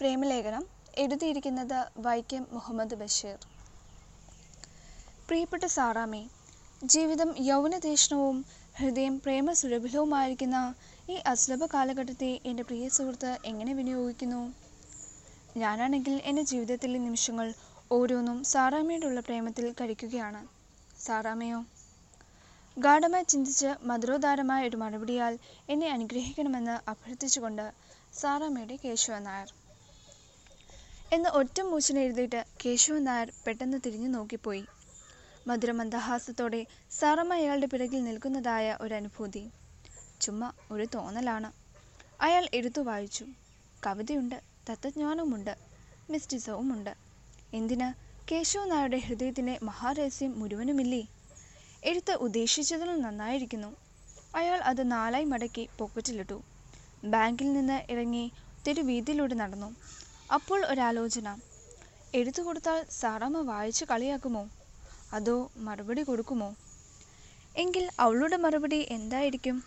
പ്രേമലേഖനം എഴുതിയിരിക്കുന്നത് വൈക്കം മുഹമ്മദ് ബഷീർ. പ്രിയപ്പെട്ട സാറാമേ ജീവിതം യൗവനതീഷ്ണവും ഹൃദയം പ്രേമ പ്രേമസുരഭിലവുമായിരിക്കുന്ന ഈ അസുലഭ കാലഘട്ടത്തെ എന്റെ പ്രിയ സുഹൃത്ത് എങ്ങനെ വിനിയോഗിക്കുന്നു? ഞാനാണെങ്കിൽ എന്റെ ജീവിതത്തിലെ നിമിഷങ്ങൾ ഓരോന്നും സാറാമ്മയോടുള്ള പ്രേമത്തിൽ കഴിക്കുകയാണ്. സാറാമ്മയോ ഗാഠമായി ചിന്തിച്ച് മധുരോദാരമായ ഒരു മറുപടിയാൽ എന്നെ അനുഗ്രഹിക്കണമെന്ന് അഭ്യർത്ഥിച്ചുകൊണ്ട് സാറാമ്മയുടെ കേശവൻ നായർ. എന്ന് ഒറ്റ മൂച്ചിനെഴുതിയിട്ട് കേശവൻ നായർ പെട്ടെന്ന് തിരിഞ്ഞു നോക്കിപ്പോയി. മധുരമന്ദഹാസത്തോടെ സാറമ്മ അയാളുടെ പിറകിൽ നിൽക്കുന്നതായ ഒരു അനുഭൂതി. ചുമ്മാ ഒരു തോന്നലാണ്. അയാൾ എടുത്തു വായിച്ചു. കവിതയുണ്ട് തത്വജ്ഞാനവുമുണ്ട് മിസ്റ്റിസവുമുണ്ട്. എന്തിന്? കേശവ നായരുടെ ഹൃദയത്തിന്റെ മഹാരഹസ്യം മുഴുവനുമില്ലേ? എഴുത്ത് ഉദ്ദേശിച്ചതിലും നന്നായിരിക്കുന്നു. അയാൾ അത് നാലായി മടക്കി പോക്കറ്റിലിട്ടു. ബാങ്കിൽ നിന്ന് ഇറങ്ങി തെരുവീതിയിലൂടെ നടന്നു. അപ്പോൾ ഒരാലോചന. എഴുത്തു കൊടുത്താൽ സാറാമ്മ വായിച്ച് കളിയാക്കുമോ? അതോ മറുപടി കൊടുക്കുമോ? എങ്കിൽ അവളുടെ മറുപടി എന്തായിരിക്കും?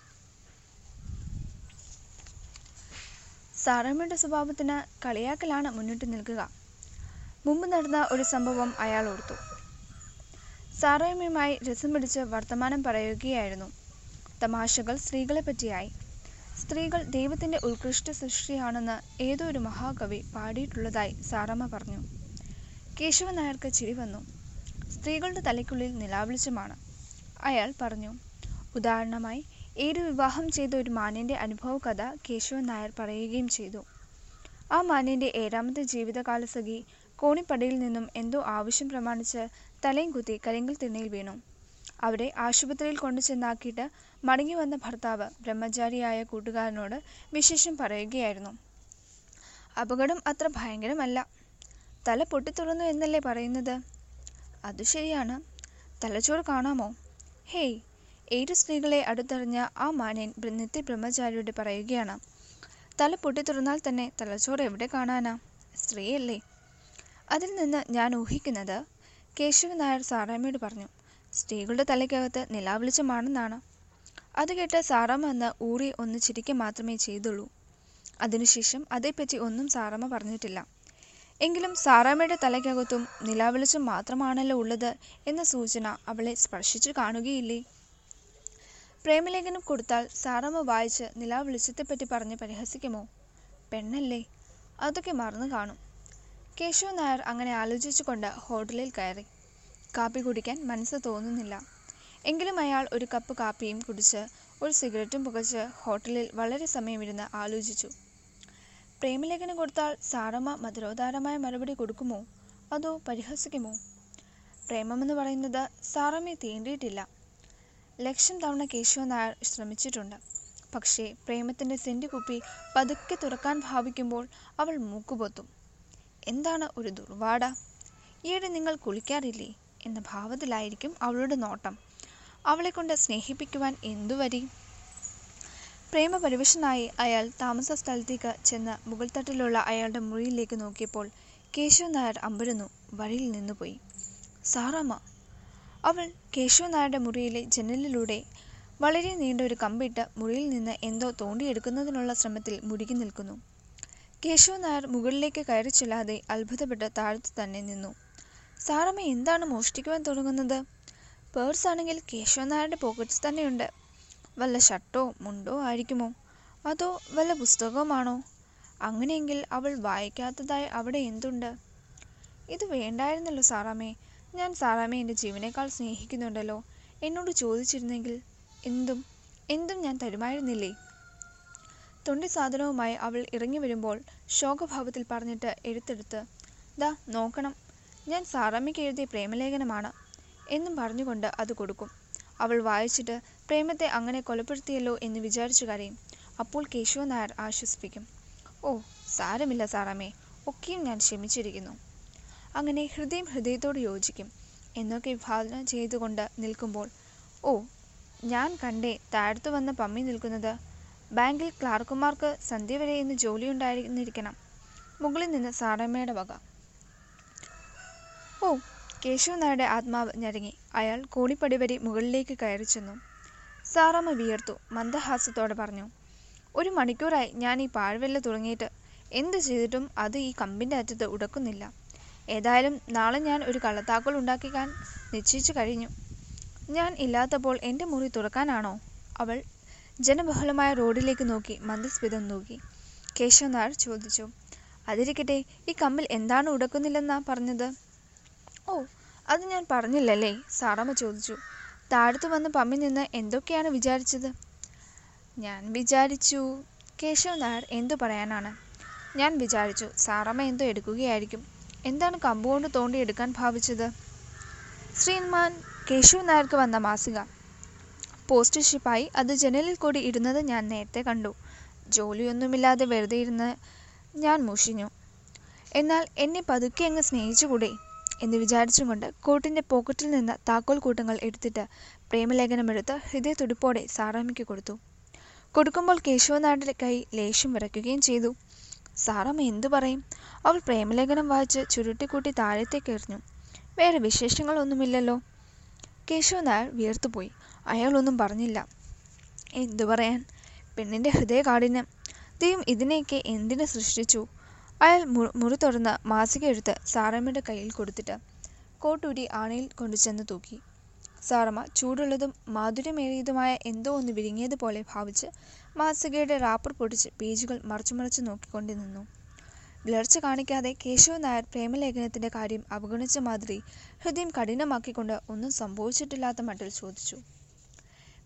സാറാമ്മയുടെ സ്വഭാവത്തിന് കളിയാക്കലാണ് മുന്നിട്ട് നിൽക്കുക. മുമ്പ് നടന്ന ഒരു സംഭവം അയാൾ ഓർത്തു. സാറാമ്മയുമായി രസം പിടിച്ച് വർത്തമാനം പറയുകയായിരുന്നു. തമാശകൾ സ്ത്രീകളെ പറ്റിയായി. സ്ത്രീകൾ ദൈവത്തിന്റെ ഉത്കൃഷ്ട സൃഷ്ടിയാണെന്ന് ഏതോ ഒരു മഹാകവി പാടിയിട്ടുള്ളതായി സാറമ്മ പറഞ്ഞു. കേശവൻ നായർക്ക് ചിരി വന്നു. സ്ത്രീകളുടെ തലയ്ക്കുള്ളിൽ നിലാവിളിച്ചുമാണ്. അയാൾ പറഞ്ഞു ഉദാഹരണമായി ഏത് വിവാഹം ചെയ്ത ഒരു മാന്യന്റെ അനുഭവ കഥ കേശവൻ നായർ പറയുകയും ചെയ്തു. ആ മാന്യന്റെ ഏഴാമത്തെ ജീവിതകാലസഖി കോണിപ്പടിയിൽ നിന്നും എന്തോ ആവശ്യം പ്രമാണിച്ച് തലയും കുത്തി കരിങ്കൽ തിണ്ണയിൽ വീണു. അവിടെ ആശുപത്രിയിൽ കൊണ്ടു ചെന്നാക്കിയിട്ട് മടങ്ങി വന്ന ഭർത്താവ് ബ്രഹ്മചാരിയായ കൂട്ടുകാരനോട് വിശേഷം പറയുകയായിരുന്നു. അപകടം അത്ര ഭയങ്കരമല്ല. തല പൊട്ടിത്തുറന്നു എന്നല്ലേ പറയുന്നത്? അത് ശരിയാണ്. തലച്ചോറ് കാണാമോ? ഹേയ് ഏഴ് സ്ത്രീകളെ അടുത്തറിഞ്ഞ ആ മാന്യൻ നിത്യ ബ്രഹ്മചാരിയോട് പറയുകയാണ്. തല പൊട്ടിത്തുറന്നാൽ തന്നെ തലച്ചോറ് എവിടെ കാണാനാ? സ്ത്രീയല്ലേ. അതിൽ നിന്ന് ഞാൻ ഊഹിക്കുന്നത് കേശവൻ നായർ സാറാമ്മയോട് പറഞ്ഞു. സ്ത്രീകളുടെ തലയ്ക്കകത്ത് നിലാവിളിച്ചമാണെന്നാണ് അത് കേട്ട് സാറാമ്മ എന്ന് ഊറി ഒന്ന് ചിരിക്കുക മാത്രമേ ചെയ്തുള്ളൂ. അതിനുശേഷം അതേപ്പറ്റി ഒന്നും സാറാമ്മ പറഞ്ഞിട്ടില്ല. എങ്കിലും സാറാമ്മയുടെ തലയ്ക്കകത്തും നിലാവിളിച്ചും മാത്രമാണല്ലോ ഉള്ളത് എന്ന സൂചന അവളെ സ്പർശിച്ചു കാണുകയില്ലേ? പ്രേമലേഖനം കൊടുത്താൽ സാറാമ്മ വായിച്ച് നിലാവിളിച്ചത്തെപ്പറ്റി പറഞ്ഞ് പരിഹസിക്കുമോ? പെണ്ണല്ലേ? അതൊക്കെ മറന്നു കാണും. കേശവ നായർ അങ്ങനെ ആലോചിച്ചുകൊണ്ട് ഹോട്ടലിൽ കയറി. കാപ്പി കുടിക്കാൻ മനസ്സ് തോന്നുന്നില്ല. എങ്കിലും അയാൾ ഒരു കപ്പ് കാപ്പിയും കുടിച്ച് ഒരു സിഗരറ്റും പുകച്ച് ഹോട്ടലിൽ വളരെ സമയമിരുന്ന് ആലോചിച്ചു. പ്രേമലേഖനം കൊടുത്താൽ സാറമ്മ മധുരോദാരമായ മറുപടി കൊടുക്കുമോ? അതോ പരിഹസിക്കുമോ? പ്രേമമെന്ന് പറയുന്നത് സാറമ്മയെ തീണ്ടിയിട്ടില്ല. ലക്ഷം തവണ കേശവൻ നായർ ശ്രമിച്ചിട്ടുണ്ട്. പക്ഷേ പ്രേമത്തിന്റെ സെന്റ് കുപ്പി പതുക്കെ തുറക്കാൻ ഭാവിക്കുമ്പോൾ അവൾ മൂക്കുപൊത്തും. എന്താണ് ഒരു ദുർവാട? ഈയിടെ നിങ്ങൾ കുളിക്കാറില്ലേ? എന്ന ഭാവത്തിലായിരിക്കും അവളുടെ നോട്ടം. അവളെ കൊണ്ട് സ്നേഹിപ്പിക്കുവാൻ എന്തുവരി പ്രേമപരിവശനായി അയാൾ താമസ സ്ഥലത്തേക്ക് ചെന്ന് മുകൾത്തട്ടിലുള്ള അയാളുടെ മുറിയിലേക്ക് നോക്കിയപ്പോൾ കേശവൻ നായർ അമ്പരന്നു വഴിയിൽ നിന്നുപോയി സാറാമ്മ അവൾ കേശവൻ നായരുടെ മുറിയിലെ ജനലിലൂടെ വളരെ നീണ്ട ഒരു കമ്പിട്ട് മുറിയിൽ നിന്ന് എന്തോ തോണ്ടിയെടുക്കുന്നതിനുള്ള ശ്രമത്തിൽ മുരുകി നിൽക്കുന്നു. കേശവൻ നായർ മുകളിലേക്ക് കയറി ചെല്ലാതെ അത്ഭുതപ്പെട്ട് താഴത്തു തന്നെ നിന്നു. സാറമ്മ എന്താണ് മോഷ്ടിക്കുവാൻ തുടങ്ങുന്നത്? പേഴ്സ് ആണെങ്കിൽ കേശവൻ നായരുടെ പോക്കറ്റ്സ് തന്നെയുണ്ട്. വല്ല ഷർട്ടോ മുണ്ടോ ആയിരിക്കുമോ? അതോ വല്ല പുസ്തകമാണോ അങ്ങനെയെങ്കിൽ അവൾ വായിക്കാത്തതായി അവിടെ എന്തുണ്ട്? ഇത് വേണ്ടായിരുന്നല്ലോ സാറാമ്മേ. ഞാൻ സാറാമ്മയെ എന്റെ ജീവനേക്കാൾ സ്നേഹിക്കുന്നുണ്ടല്ലോ. എന്നോട് ചോദിച്ചിരുന്നെങ്കിൽ എന്തും എന്തും ഞാൻ തരുമായിരുന്നില്ലേ? തൊണ്ടി സാധനവുമായി അവൾ ഇറങ്ങി വരുമ്പോൾ ശോകഭാവത്തിൽ പറഞ്ഞിട്ട് എഴുത്തെടുത്ത് ദാ നോക്കണം ഞാൻ സാറാമ്മയ്ക്ക് എഴുതിയ പ്രേമലേഖനമാണ് എന്നും പറഞ്ഞുകൊണ്ട് അത് കൊടുക്കും. അവൾ വായിച്ചിട്ട് പ്രേമത്തെ അങ്ങനെ കൊലപ്പെടുത്തിയല്ലോ എന്ന് വിചാരിച്ചു കരയും. അപ്പോൾ കേശവ നായർ ആശ്വസിപ്പിക്കും. ഓ സാരമില്ല സാറാമ്മേ ഒക്കെയും ഞാൻ ക്ഷമിച്ചിരിക്കുന്നു. അങ്ങനെ ഹൃദയം ഹൃദയത്തോട് യോജിക്കും. എന്നൊക്കെ വിഭാവന ചെയ്തുകൊണ്ട് നിൽക്കുമ്പോൾ ഓ ഞാൻ കണ്ടേ താഴത്തു വന്ന പമ്മി നിൽക്കുന്നത് ബാങ്കിൽ ക്ലാർക്കുമാർക്ക് സന്ധ്യ വരെ ഇന്ന് ജോലിയുണ്ടായിരുന്നിരിക്കണം മുകളിൽ നിന്ന് സാറമ്മയുടെ വക. ഓ കേശവ നായരുടെ ആത്മാവ് ഞരങ്ങി. അയാൾ കോണിപ്പടി വരെ മുകളിലേക്ക് കയറി ചെന്നു. സാറമ്മ വിയർത്തു. മന്ദഹാസ്യത്തോടെ പറഞ്ഞു ഒരു മണിക്കൂറായി ഞാൻ ഈ പാഴ്വെല്ല തുടങ്ങിയിട്ട് എന്ത് ചെയ്തിട്ടും അത് ഈ കമ്പിന്റെ അറ്റത്ത് ഉടക്കുന്നില്ല. ഏതായാലും നാളെ ഞാൻ ഒരു കള്ളത്താക്കോൾ ഉണ്ടാക്കിക്കാൻ നിശ്ചയിച്ചു കഴിഞ്ഞു. ഞാൻ ഇല്ലാത്തപ്പോൾ എന്റെ മുറി തുറക്കാനാണോ? അവൾ ജനബഹുലമായ റോഡിലേക്ക് നോക്കി മന്ദസ്മിതം നോക്കി. കേശവനാർ ചോദിച്ചു അതിരിക്കട്ടെ ഈ കമ്പിൽ എന്താണ് ഉടക്കുന്നില്ലെന്നാ പറഞ്ഞത്? ഓ അത് ഞാൻ പറഞ്ഞില്ലല്ലേ? സാറമ്മ ചോദിച്ചു. താഴത്തു വന്ന് പമ്മി നിന്ന് എന്തൊക്കെയാണ് വിചാരിച്ചത്? ഞാൻ വിചാരിച്ചു കേശവ് നായർ എന്തു പറയാനാണ്? ഞാൻ വിചാരിച്ചു സാറമ്മ എന്തോ എടുക്കുകയായിരിക്കും. എന്താണ് കമ്പുകൊണ്ട് തോണ്ടി എടുക്കാൻ ഭാവിച്ചത്? ശ്രീമാൻ കേശവ് നായർക്ക് വന്ന മാസിക. പോസ്റ്റ് ഷിപ്പായി അത് ജനലിൽ കൂടി ഇടുന്നത് ഞാൻ നേരത്തെ കണ്ടു. ജോലിയൊന്നുമില്ലാതെ വെറുതെ ഇരുന്ന് ഞാൻ മുഷിഞ്ഞു. എന്നാൽ എന്നെ പതുക്കെ അങ്ങ് സ്നേഹിച്ചുകൂടെ? എന്ന് വിചാരിച്ചുകൊണ്ട് കോട്ടിന്റെ പോക്കറ്റിൽ നിന്ന് താക്കോൽ കൂട്ടങ്ങൾ എടുത്തിട്ട് പ്രേമലേഖനമെടുത്ത് ഹൃദയത്തുടിപ്പോടെ സാറാമ്മയ്ക്ക് കൊടുത്തു. കൊടുക്കുമ്പോൾ കേശവനാടിന്റെ കൈ ലേശം വിറയ്ക്കുകയും ചെയ്തു. സാറമ്മ എന്തു പറയും? അവൾ പ്രേമലേഖനം വായിച്ച് ചുരുട്ടിക്കൂട്ടി താഴത്തേക്ക് എറിഞ്ഞു. വേറെ വിശേഷങ്ങളൊന്നുമില്ലല്ലോ. കേശവൻ നായർ വിയർത്തുപോയി. അയാളൊന്നും പറഞ്ഞില്ല. എന്തു പറയാൻ? പെണ്ണിന്റെ ഹൃദയകാഠിന്യം. ദൈവം ഇതിനെയൊക്കെ എന്തിനു സൃഷ്ടിച്ചു? അയാൾ മുറി തുറന്ന് മാസിക എടുത്ത് സാറമ്മയുടെ കയ്യിൽ കൊടുത്തിട്ട് കോട്ടൂരി ആണയിൽ കൊണ്ടുചെന്ന് തൂക്കി. സാറമ്മ ചൂടുള്ളതും മാധുര്യമേറിയതുമായ എന്തോ ഒന്ന് വിരിങ്ങിയതുപോലെ ഭാവിച്ച് മാസികയുടെ റാപ്പർ പൊടിച്ച് പേജുകൾ മറച്ചു മറച്ചു നോക്കിക്കൊണ്ടു നിന്നു. വിളർച്ച കാണിക്കാതെ കേശവ നായർ പ്രേമലേഖനത്തിന്റെ കാര്യം അവഗണിച്ച മാതിരി ഹൃദയം കഠിനമാക്കിക്കൊണ്ട് ഒന്നും സംഭവിച്ചിട്ടില്ലാത്ത മട്ടിൽ ചോദിച്ചു.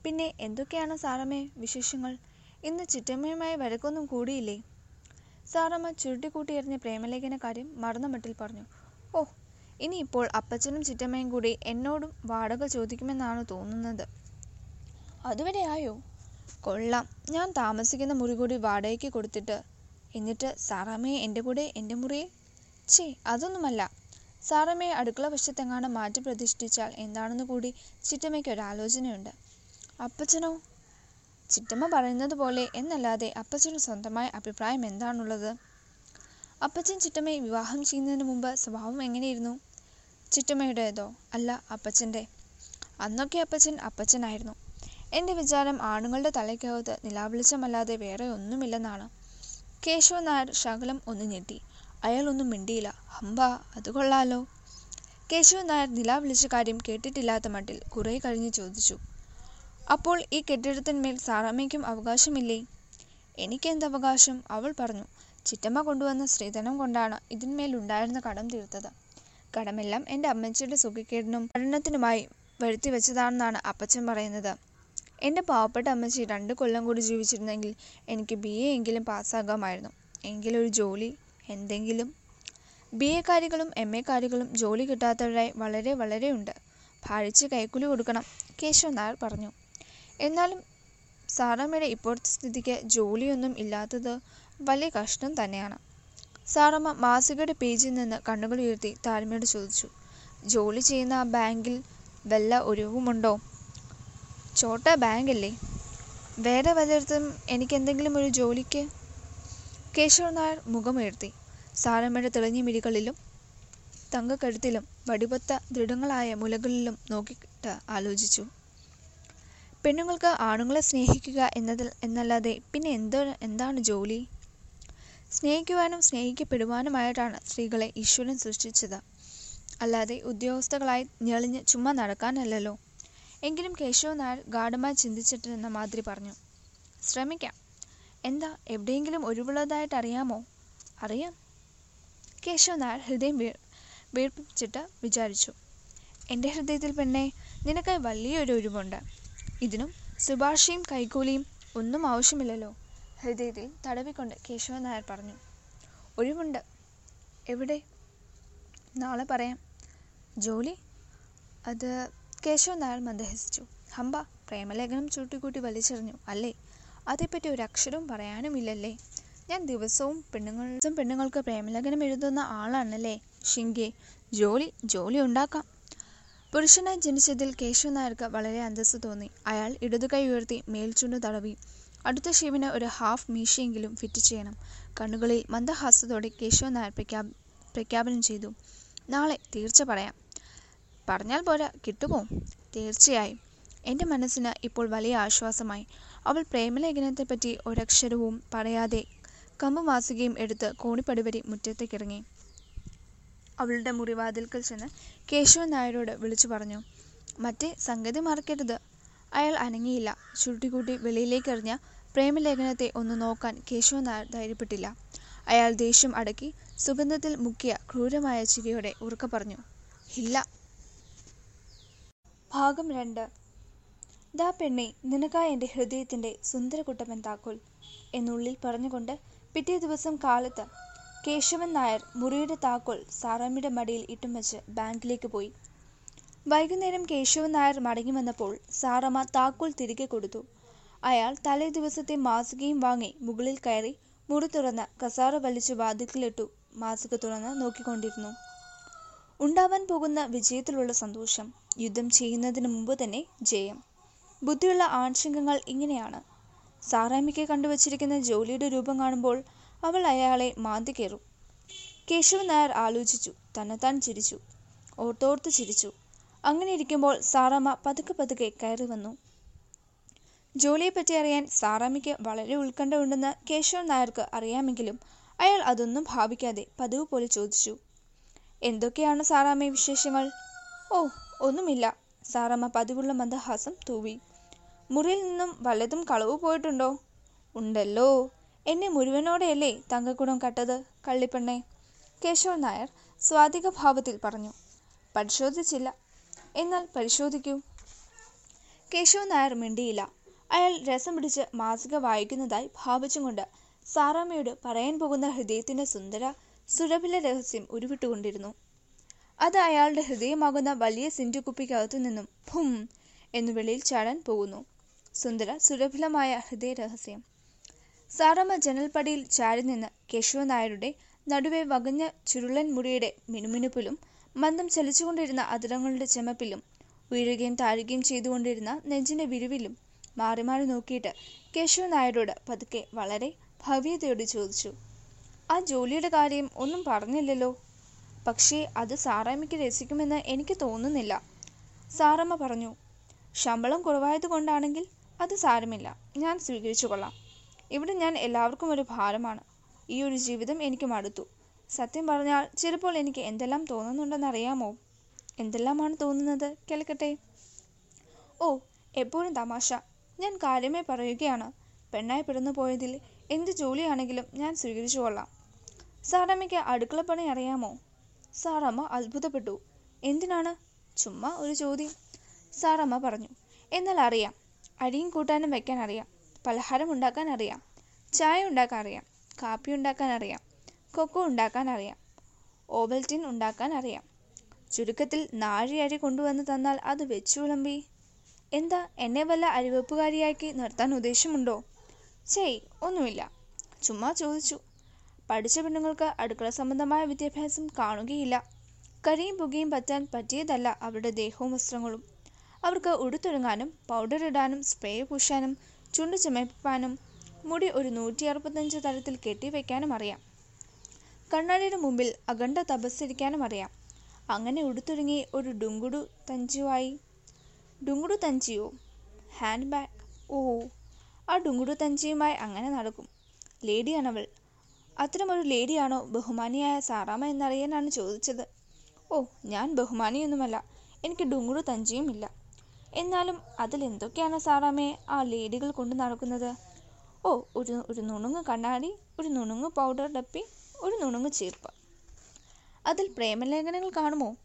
പിന്നെ എന്തൊക്കെയാണ് സാറമ്മേ വിശേഷങ്ങൾ? ഇന്ന് ചിറ്റമ്മയുമായി വഴക്കൊന്നും കൂടിയില്ലേ? സാറമ്മ ചുരുട്ടിക്കൂട്ടിയെറിഞ്ഞ പ്രേമലേഖന കാര്യം മറന്ന മട്ടിൽ പറഞ്ഞു. ഓ ഇനിയിപ്പോൾ അപ്പച്ചനും ചിറ്റമ്മയും കൂടി എന്നോടും വാടക ചോദിക്കുമെന്നാണ് തോന്നുന്നത്. അതുവരെ ആയോ? കൊള്ളാം. ഞാൻ താമസിക്കുന്ന മുറി കൂടി വാടകയ്ക്ക് കൊടുത്തിട്ട്. എന്നിട്ട് സാറാമ്മയെ എന്റെ കൂടെ എന്റെ മുറിയെ ഛേ അതൊന്നുമല്ല. സാറമ്മയെ അടുക്കള വശത്തെങ്ങാണ്ട് മാറ്റി പ്രതിഷ്ഠിച്ചാൽ എന്താണെന്ന് കൂടി ചിറ്റമ്മയ്ക്ക് ഒരാലോചനയുണ്ട്. അപ്പച്ചനോ? ചിറ്റമ്മ പറയുന്നത് പോലെ എന്നല്ലാതെ അപ്പച്ചന് സ്വന്തമായ അഭിപ്രായം എന്താണുള്ളത്? അപ്പച്ചൻ ചിറ്റമ്മയെ വിവാഹം ചെയ്യുന്നതിന് മുമ്പ് സ്വഭാവം എങ്ങനെയിരുന്നു? ചിറ്റമ്മയുടേതോ? അല്ല അപ്പച്ചന്റെ അന്നൊക്കെ അപ്പച്ചൻ അപ്പച്ചനായിരുന്നു. എന്റെ വിചാരം ആണുങ്ങളുടെ തലയ്ക്കകത്ത് നിലാവിളിച്ചമല്ലാതെ വേറെ ഒന്നുമില്ലെന്നാണ്. കേശവ നായർ ശകലം ഒന്ന് ഞെട്ടി. അയാളൊന്നും മിണ്ടിയില്ല. ഹമ്പ അത് കൊള്ളാലോ. കേശവ നായർ നിലാവിളിച്ച കാര്യം കേട്ടിട്ടില്ലാത്ത മട്ടിൽ കുറെ കഴിഞ്ഞ് ചോദിച്ചു. അപ്പോൾ ഈ കെട്ടിടത്തിന്മേൽ സാറാമ്മയ്ക്കും അവകാശമില്ലേ? എനിക്കെന്ത് അവകാശം? അവൾ പറഞ്ഞു ചിറ്റമ്മ കൊണ്ടുവന്ന സ്ത്രീധനം കൊണ്ടാണ് ഇതിന്മേലുണ്ടായിരുന്ന കടം തീർത്തത്. കടമെല്ലാം എന്റെ അമ്മച്ചിയുടെ സുഖക്കേടിനും പഠനത്തിനുമായി വരുത്തി വെച്ചതാണെന്നാണ് അപ്പച്ചൻ പറയുന്നത്. എന്റെ പാവപ്പെട്ട അമ്മച്ചി രണ്ട് കൊല്ലം കൂടി ജീവിച്ചിരുന്നെങ്കിൽ എനിക്ക് ബി എ എങ്കിലും പാസ്സാകാമായിരുന്നു. എങ്കിലൊരു ജോലി എന്തെങ്കിലും. ബി എക്കാരികളും എം എക്കാരികളും ജോലി കിട്ടാത്തവരായി വളരെ വളരെ ഉണ്ട്. ഭാരിച്ച് കൈക്കൂലി കൊടുക്കണം കേശവൻ നായർ പറഞ്ഞു. എന്നാലും സാറമ്മയുടെ ഇപ്പോഴത്തെ സ്ഥിതിക്ക് ജോലിയൊന്നും ഇല്ലാത്തത് വലിയ കഷ്ടം തന്നെയാണ്. സാറമ്മ മാസികയുടെ പേജിൽ നിന്ന് കണ്ണുകൾ ഉയർത്തി താഴ്മയോട് ചോദിച്ചു ജോലി ചെയ്യുന്ന ആ ബാങ്കിൽ വല്ല ഒഴിവുമുണ്ടോ? ചോട്ട ബാങ്കല്ലേ. വേറെ വല്ലയിടത്തും എനിക്ക് എന്തെങ്കിലും ഒരു ജോലിക്ക്? കേശവ നായർ മുഖമുയർത്തി സാറമ്മയുടെ തെളിഞ്ഞ മിഴികളിലും തങ്കക്കഴുത്തിലും വടിപൊത്ത ദൃഢങ്ങളായ മുലകളിലും നോക്കിയിട്ട് ആലോചിച്ചു. പെണ്ണുങ്ങൾക്ക് ആണുങ്ങളെ സ്നേഹിക്കുക എന്നതിൽ എന്നല്ലാതെ പിന്നെ എന്തോ എന്താണ് ജോലി? സ്നേഹിക്കുവാനും സ്നേഹിക്കപ്പെടുവാനുമായിട്ടാണ് സ്ത്രീകളെ ഈശ്വരൻ സൃഷ്ടിച്ചത്. അല്ലാതെ ഉദ്യോഗസ്ഥകളായി ഞെളിഞ്ഞ് ചുമ്മാ നടക്കാനല്ലല്ലോ. എങ്കിലും കേശവ നായർ ഗാഠമായി ചിന്തിച്ചിട്ടെന്ന മാതിരി പറഞ്ഞു. ശ്രമിക്കാം. എന്താ എവിടെയെങ്കിലും ഒഴിവുള്ളതായിട്ട് അറിയാമോ? അറിയാം. കേശവ നായർ ഹൃദയം വീർപ്പിച്ചിട്ട് വിചാരിച്ചു. എന്റെ ഹൃദയത്തിൽ പെണ്ണെ നിനക്കായി വലിയൊരു ഒഴിവുണ്ട്. ഇതിനും ശുപാർശയും കൈക്കൂലിയും ഒന്നും ആവശ്യമില്ലല്ലോ. ഹൃദയത്തിൽ തടവിക്കൊണ്ട് കേശവൻ നായർ പറഞ്ഞു ഒഴിവുണ്ട്. എവിടെ? നാളെ പറയാം. ജോലി? അത് കേശവൻ നായർ മന്ദഹസിച്ചു ഹമ്പ പ്രേമലേഖനം ചൂട്ടിക്കൂട്ടി വലിച്ചെറിഞ്ഞു. അല്ലേ? അതേപ്പറ്റി ഒരു അക്ഷരവും പറയാനുമില്ലല്ലേ? ഞാൻ ദിവസവും പെണ്ണുങ്ങൾ പെണ്ണുങ്ങൾക്ക് പ്രേമലേഖനം എഴുതുന്ന ആളാണല്ലേ? ഷിങ്കെ ജോലി ജോലി ഉണ്ടാക്കാം. പുരുഷനായി ജനിച്ചതിൽ കേശവ നായർക്ക് വളരെ അന്തസ്സ് തോന്നി. അയാൾ ഇടതു കൈ ഉയർത്തി മേൽച്ചുണ്ട് തടവി. അടുത്ത ഷേവിന് ഒരു ഹാഫ് മീശയെങ്കിലും ഫിറ്റ് ചെയ്യണം. കണ്ണുകളിൽ മന്ദഹാസ്യത്തോടെ കേശവൻ നായർ പ്രഖ്യാപ പ്രഖ്യാപനം ചെയ്തു. നാളെ തീർച്ച പറയാം. പറഞ്ഞാൽ പോരാ കിട്ടുമോ? തീർച്ചയായും. എന്റെ മനസ്സിന് ഇപ്പോൾ വലിയ ആശ്വാസമായി. അവൾ പ്രേമലേഖനത്തെപ്പറ്റി ഒരക്ഷരവും പറയാതെ കമ്പ് മാസികയും എടുത്ത് കോണിപ്പടി വരി മുറ്റത്തേക്കിറങ്ങി അവളുടെ മുറിവാതിൽക്കൽ ചെന്ന് കേശവൻ നായരോട് വിളിച്ചു പറഞ്ഞു മറ്റേ സംഗതി മറക്കരുത്. അയാൾ അനങ്ങിയില്ല. ചുരുട്ടിക്കൂട്ടി വെളിയിലേക്ക് എറിഞ്ഞ പ്രേമലേഖനത്തെ ഒന്ന് നോക്കാൻ കേശവൻ നായർ ധൈര്യപ്പെട്ടില്ല. അയാൾ ദേഷ്യം അടക്കി സുഗന്ധത്തിൽ മുക്കിയ ക്രൂരമായ ചിരിയോടെ ഉറക്ക പറഞ്ഞു ഇല്ല. ഭാഗം രണ്ട്. ദാ പെണ്ണെ നിനക്കായ എന്റെ ഹൃദയത്തിന്റെ സുന്ദരകുട്ടപ്പൻ താക്കോൽ എന്നുള്ളിൽ പറഞ്ഞുകൊണ്ട് പിറ്റേ ദിവസം കാലത്ത് കേശവൻ നായർ മുറിയുടെ താക്കോൽ സാറാമ്മയുടെ മടിയിൽ ഇട്ടും വെച്ച് ബാങ്കിലേക്ക് പോയി. വൈകുന്നേരം കേശവൻ നായർ മടങ്ങി വന്നപ്പോൾ സാറമ്മ താക്കോൽ തിരികെ കൊടുത്തു. അയാൾ തലേ ദിവസത്തെ മാസികയും വാങ്ങി മുകളിൽ കയറി മുറി തുറന്ന് കസാറ വലിച്ചു വാതിൽക്കിലിട്ടു മാസിക തുറന്ന് നോക്കിക്കൊണ്ടിരുന്നു. ഉണ്ടാവാൻ പോകുന്ന വിജയത്തിലുള്ള സന്തോഷം യുദ്ധം ചെയ്യുന്നതിന് മുമ്പ് തന്നെ ജയം. ബുദ്ധിയുള്ള ആൺശങ്കങ്ങൾ ഇങ്ങനെയാണ്. സാറാമ്മയ്ക്ക് കണ്ടുവച്ചിരിക്കുന്ന ജോലിയുടെ രൂപം കാണുമ്പോൾ അവൾ അയാളെ മാന്തി കയറും. കേശവൻ നായർ ആലോചിച്ചു. തന്നെത്താൻ ചിരിച്ചു. ഓർത്തോർത്ത് ചിരിച്ചു. അങ്ങനെ ഇരിക്കുമ്പോൾ സാറാമ്മ പതുക്കെ പതുക്കെ കയറി വന്നു. ജോലിയെപ്പറ്റി അറിയാൻ സാറാമ്മയ്ക്ക് വളരെ ഉത്കണ്ഠ ഉണ്ടെന്ന് കേശവൻ നായർക്ക് അറിയാമെങ്കിലും അയാൾ അതൊന്നും ഭാവിക്കാതെ പതിവ് പോലെ ചോദിച്ചു. എന്തൊക്കെയാണ് സാറാമ്മയെ വിശേഷങ്ങൾ? ഓ ഒന്നുമില്ല. സാറാമ്മ പതിവുള്ള മന്ദഹാസം തൂവി. മുറിയിൽ നിന്നും വല്ലതും കളവ് പോയിട്ടുണ്ടോ? ഉണ്ടല്ലോ. എന്നെ മുഴുവനോടെയല്ലേ തങ്കക്കുടം കട്ടത് കള്ളിപ്പെണ്ണെ? കേശവൻ നായർ സ്വാതിക ഭാവത്തിൽ പറഞ്ഞു. പരിശോധിച്ചില്ല. എന്നാൽ പരിശോധിക്കൂ. കേശവൻ നായർ മിണ്ടിയില്ല. അയാൾ രസം പിടിച്ച് മാസിക വായിക്കുന്നതായി ഭാവിച്ചും കൊണ്ട് സാറാമ്മയോട് പറയാൻ പോകുന്ന ഹൃദയത്തിന്റെ സുന്ദര സുരഭില രഹസ്യം ഉരുവിട്ടുകൊണ്ടിരുന്നു. അത് അയാളുടെ ഹൃദയമാകുന്ന വലിയ സിൻഡു കുപ്പിക്കകത്തു നിന്നും ഭും എന്നു വെളിയിൽ ചാടാൻ പോകുന്നു. സുന്ദര സുരഭിലമായ ഹൃദയ രഹസ്യം. സാറമ്മ ജനൽപ്പടിയിൽ ചാരി നിന്ന് കേശവനായരുടെ നടുവെ വകഞ്ഞ ചുരുളൻ മുടിയുടെ മിനുമിനുപ്പിലും മന്ദം ചലിച്ചുകൊണ്ടിരുന്ന അതിരങ്ങളുടെ ചെമപ്പിലും ഉയരുകയും താഴുകയും ചെയ്തുകൊണ്ടിരുന്ന നെഞ്ചിന്റെ വിരിവിലും മാറി മാറി നോക്കിയിട്ട് കേശവനായരോട് പതുക്കെ വളരെ ഭവ്യതയോട് ചോദിച്ചു ആ ജോലിയുടെ കാര്യം ഒന്നും പറഞ്ഞില്ലല്ലോ? പക്ഷേ അത് സാറാമ്മയ്ക്ക് രസിക്കുമെന്ന് എനിക്ക് തോന്നുന്നില്ല. സാറമ്മ പറഞ്ഞു ശമ്പളം കുറവായതുകൊണ്ടാണെങ്കിൽ അത് സാരമില്ല. ഞാൻ സ്വീകരിച്ചു കൊള്ളാം. ഇവിടെ ഞാൻ എല്ലാവർക്കും ഒരു ഭാരമാണ്. ഈ ഒരു ജീവിതം എനിക്ക് മടുത്തു. സത്യം പറഞ്ഞാൽ ചിലപ്പോൾ എനിക്ക് എന്തെല്ലാം തോന്നുന്നുണ്ടെന്നറിയാമോ? എന്തെല്ലാമാണ് തോന്നുന്നത്? കേൾക്കട്ടെ. ഓ എപ്പോഴും തമാശ. ഞാൻ കാര്യമേ പറയുകയാണ്. പെണ്ണായി പിറന്നു പോയതിൽ എന്ത് ജോലിയാണെങ്കിലും ഞാൻ സ്വീകരിച്ചു കൊള്ളാം. സാറമ്മയ്ക്ക് അടുക്കളപ്പണി അറിയാമോ? സാറമ്മ അത്ഭുതപ്പെട്ടു. എന്തിനാണ്? ചുമ്മാ ഒരു ചോദ്യം. സാറമ്മ പറഞ്ഞു. എന്നാൽ അറിയാം. അരിയും കൂട്ടാനും വെക്കാൻ അറിയാം. പലഹാരം ഉണ്ടാക്കാൻ അറിയാം. ചായ ഉണ്ടാക്കാൻ അറിയാം. കാപ്പി ഉണ്ടാക്കാൻ അറിയാം. കൊക്കോ ഉണ്ടാക്കാൻ അറിയാം. ഓവൽറ്റിൻ ഉണ്ടാക്കാൻ അറിയാം. ചുരുക്കത്തിൽ നാഴി അരി കൊണ്ടുവന്ന് തന്നാൽ അത് വെച്ചു വിളമ്പി. എന്താ എന്നെ വല്ല അരിവെപ്പുകാരിയാക്കി നിർത്താൻ ഉദ്ദേശമുണ്ടോ? ചെയ് ഒന്നുമില്ല. ചുമ്മാ ചോദിച്ചു. പഠിച്ച പെണ്ണുങ്ങൾക്ക് അടുക്കള സംബന്ധമായ വിദ്യാഭ്യാസം കാണുകയില്ല. കരിയും പുകയും പറ്റാൻ പറ്റിയതല്ല അവരുടെ ദേഹവും വസ്ത്രങ്ങളും. അവർക്ക് ഉടുത്തൊരുങ്ങാനും പൗഡർ ഇടാനും സ്പ്രേ പൂശാനും ചുണ്ടു ചുമപ്പാനും മുടി ഒരു നൂറ്റി അറുപത്തഞ്ച് തരത്തിൽ കെട്ടിവെക്കാനും അറിയാം. കണ്ണാടിയുടെ മുമ്പിൽ അഖണ്ഡ തപസ്സിരിക്കാനും അറിയാം. അങ്ങനെ ഉടുത്തൊരുങ്ങി ഒരു ഡുങ്കുടു തഞ്ചുവായി ഡുങ്കുടു തഞ്ചിയോ? ഹാൻഡ് ബാഗ് ഓ ആ ഡുങ്കുടു തഞ്ചിയുമായി അങ്ങനെ നടക്കും. ലേഡിയാണവൾ. അത്തരമൊരു ലേഡിയാണോ ബഹുമാനിയായ സാറാമ്മ എന്നറിയാനാണ് ചോദിച്ചത്. ഓ ഞാൻ ബഹുമാനിയൊന്നുമല്ല. എനിക്ക് ഡുങ്കുടു തഞ്ചിയും ഇല്ല എന്നാലും അതിൽ എന്തൊക്കെയാണ് സാറാമേ ആ ലേഡികൾ കൊണ്ടു നടക്കുന്നത്? ഓ ഒരു ഒരു നുണുങ്ങ് കണ്ണാടി ഒരു നുണുങ്ങ് പൗഡർ ഡപ്പി ഒരു നുണുങ്ങ് ചീർപ്പ്. അതിൽ പ്രേമലേഖനങ്ങൾ കാണുമോ?